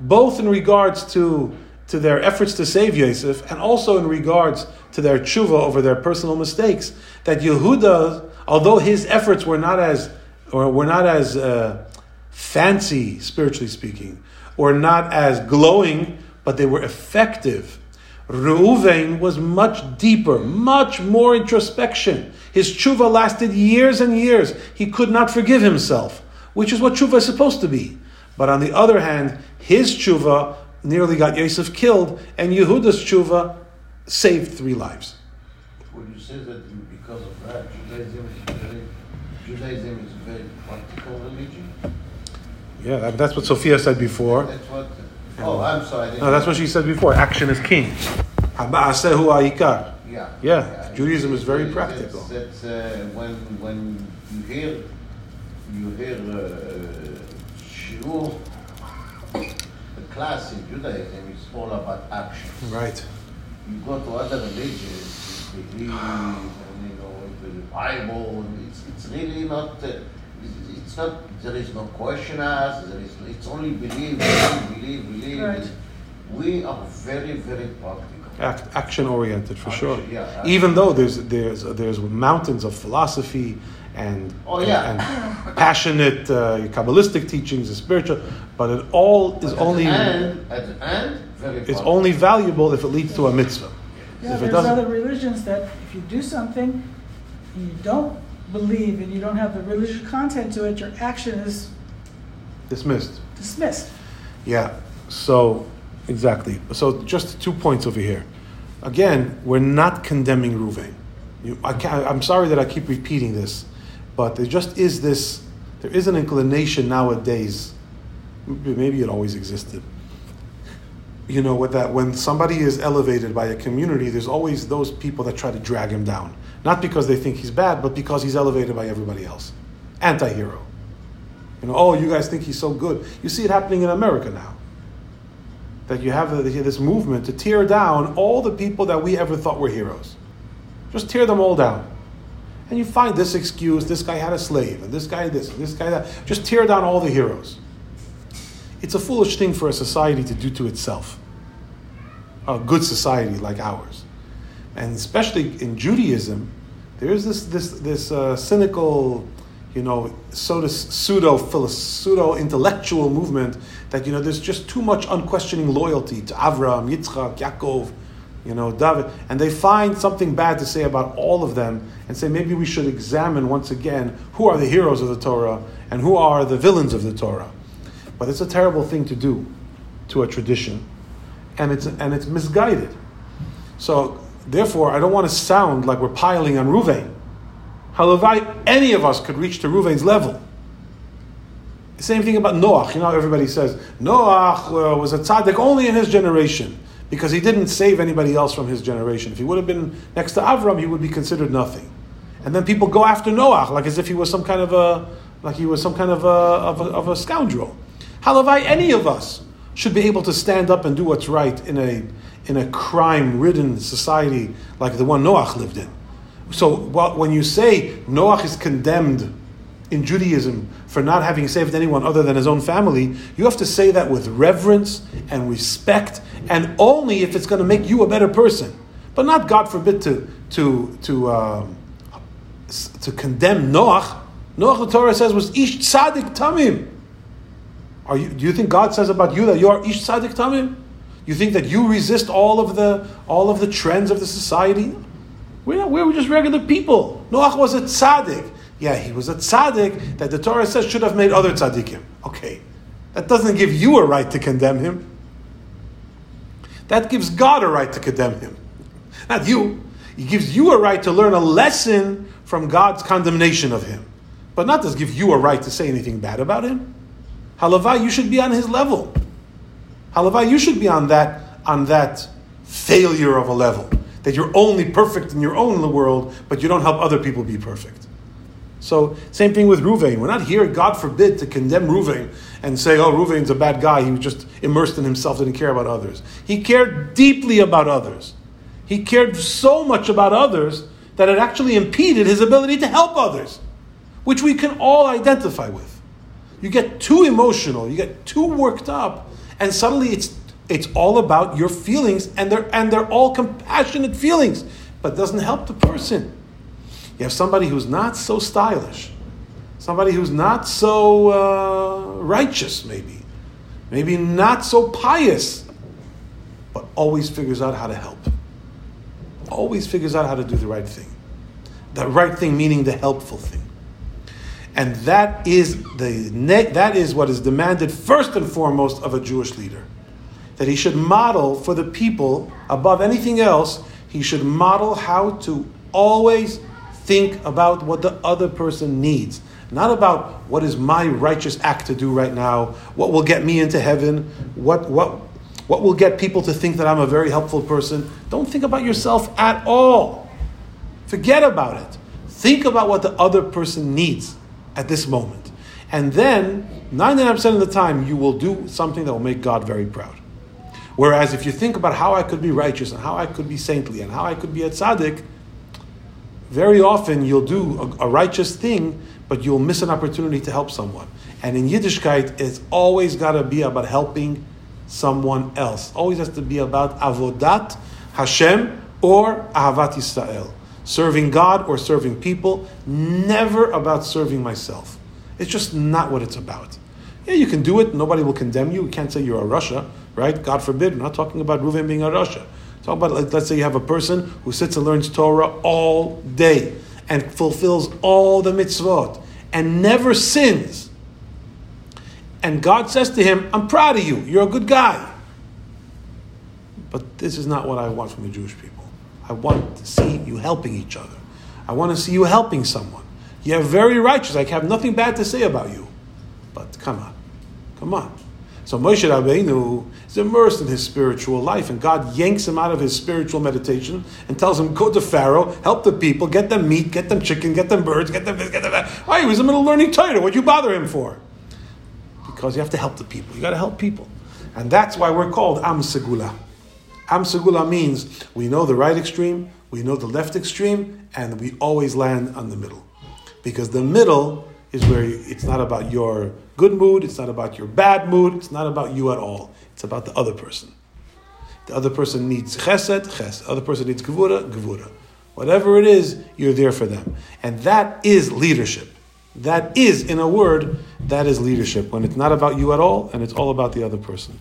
both in regards to, to their efforts to save Yosef, and also in regards to their tshuva over their personal mistakes. That Yehuda, although his efforts were not as or were not as uh, fancy, spiritually speaking, or not as glowing, but they were effective. Reuven was much deeper, much more introspection. His tshuva lasted years and years. He could not forgive himself, which is what tshuva is supposed to be. But on the other hand, his tshuva nearly got Yosef killed, and Yehuda's tshuva saved three lives. Would you say that because of that, Judaism is very, Judaism is a very practical religion? Yeah, that's what Sophia said before. That's what. Oh, I'm sorry. No, that's what she said before. Action is king. Yeah. Yeah, yeah. Judaism is very practical. That's, that's uh, when when you hear you hear uh, shiur, class in Judaism is all about action. Right. You go to other religions, you believe, and you know the Bible. It's it's really not. Uh, it's not, there is no question asked, there is, it's only believe, believe, believe, believe. Right. We are very, very practical. Act, action oriented for Action, sure. yeah. Even though there's there's there's mountains of philosophy and Oh, yeah. and passionate uh, kabbalistic teachings and spiritual, but it all is But only the end, at the end, very it's only valuable if it leads to a mitzvah. Yeah, if there's doesn't, other religions that if you do something and you don't believe and you don't have the religious content to it, your action is dismissed. dismissed. Yeah. So exactly. So just two points over here. Again, we're not condemning Ruvain. You, I can't, I'm sorry that I keep repeating this, but there just is this. There is an inclination nowadays. Maybe it always existed. You know, with that when somebody is elevated by a community, there's always those people that try to drag him down. Not because they think he's bad, but because he's elevated by everybody else. Anti-hero. You know, oh, you guys think he's so good. You see it happening in America now. That you have this movement to tear down all the people that we ever thought were heroes. Just tear them all down. And you find this excuse this guy had a slave, and this guy this, and this guy that. Just tear down all the heroes. It's a foolish thing for a society to do to itself. A good society like ours. And especially in Judaism, there is this, this, this uh, cynical you know, of pseudo pseudo intellectual movement that you know there's just too much unquestioning loyalty to Avram, Yitzchak, Yaakov, you know, David, and they find something bad to say about all of them and say maybe we should examine once again who are the heroes of the Torah and who are the villains of the Torah. But it's a terrible thing to do to a tradition, and it's and it's misguided. So therefore, I don't want to sound like we're piling on Ruvain. Halavai, any of us could reach to Ruvain's level. The same thing about Noach. You know, everybody says Noach uh, was a tzaddik only in his generation because he didn't save anybody else from his generation. If he would have been next to Avram, he would be considered nothing. And then people go after Noach like as if he was some kind of a like he was some kind of a, of a, of a scoundrel. Halavai, any of us should be able to stand up and do what's right in a in a crime-ridden society like the one Noach lived in. So when you say Noach is condemned in Judaism for not having saved anyone other than his own family, you have to say that with reverence and respect, and only if it's going to make you a better person. But not, God forbid, to to to um, to condemn Noach, Noach, the Torah says, was Ish Tzadik Tamim. Are you, do you think God says about you that you are Ish Tzadik Tamim? You think that you resist all of the all of the trends of the society? We're, not, we're just regular people. Noach was a tzaddik. Yeah, he was a tzaddik that the Torah says should have made other tzaddikim. Okay, that doesn't give you a right to condemn him. That gives God a right to condemn him, not you. He gives you a right to learn a lesson from God's condemnation of him, but not to give you a right to say anything bad about him. Halavai, you should be on his level. Halavai, you should be on that on that failure of a level that you're only perfect in your own world, but you don't help other people be perfect. So, same thing with Ruvain. We're not here, God forbid, to condemn Ruvain and say, oh, Ruvain's a bad guy. He was just immersed in himself, didn't care about others. He cared deeply about others. He cared so much about others that it actually impeded his ability to help others, which we can all identify with. You get too emotional, you get too worked up, and suddenly it's it's all about your feelings, and they're and they're all compassionate feelings, but doesn't help the person. You have somebody who's not so stylish, somebody who's not so uh, righteous, maybe, maybe not so pious, but always figures out how to help. Always figures out how to do the right thing. The right thing meaning the helpful thing. And that is the that is what is demanded first and foremost of a Jewish leader that he should model for the people, above anything else, he should model how to always think about what the other person needs. Not about what is my righteous act to do right now, what will get me into heaven, what, what, what will get people to think that I'm a very helpful person. Don't think about yourself at all. Forget about it. Think about what the other person needs at this moment. And then, 99% of the time, you will do something that will make God very proud. Whereas if you think about how I could be righteous and how I could be saintly and how I could be a tzaddik, very often you'll do a, a righteous thing, but you'll miss an opportunity to help someone. And in Yiddishkeit, it's always got to be about helping someone else. Always has to be about avodat Hashem or ahavat Yisrael. Serving God or serving people, never about serving myself. It's just not what it's about. Yeah, you can do it. Nobody will condemn you. You can't say you're a rasha, right? God forbid. We're not talking about Reuven being a rasha. Talk about, like, let's say you have a person who sits and learns Torah all day and fulfills all the mitzvot and never sins. And God says to him, I'm proud of you. You're a good guy. But this is not what I want from the Jewish people. I want to see you helping each other. I want to see you helping someone. You're very righteous. I have nothing bad to say about you. But come on. Come on. So Moshe Rabbeinu is immersed in his spiritual life, and God yanks him out of his spiritual meditation and tells him, "Go to Pharaoh, help the people, get them meat, get them chicken, get them birds, get them this, get them that." Why? He was in the middle of learning Torah. What'd you bother him for? Because you have to help the people. You got to help people, and that's why we're called Am Segula. Am Segula means we know the right extreme, we know the left extreme, and we always land on the middle, because the middle is where it's not about your good mood, it's not about your bad mood, it's not about you at all. It's about the other person. The other person needs chesed, chesed. The other person needs gevura, gevura. Whatever it is, you're there for them. And that is leadership. That is, in a word, that is leadership when it's not about you at all and it's all about the other person.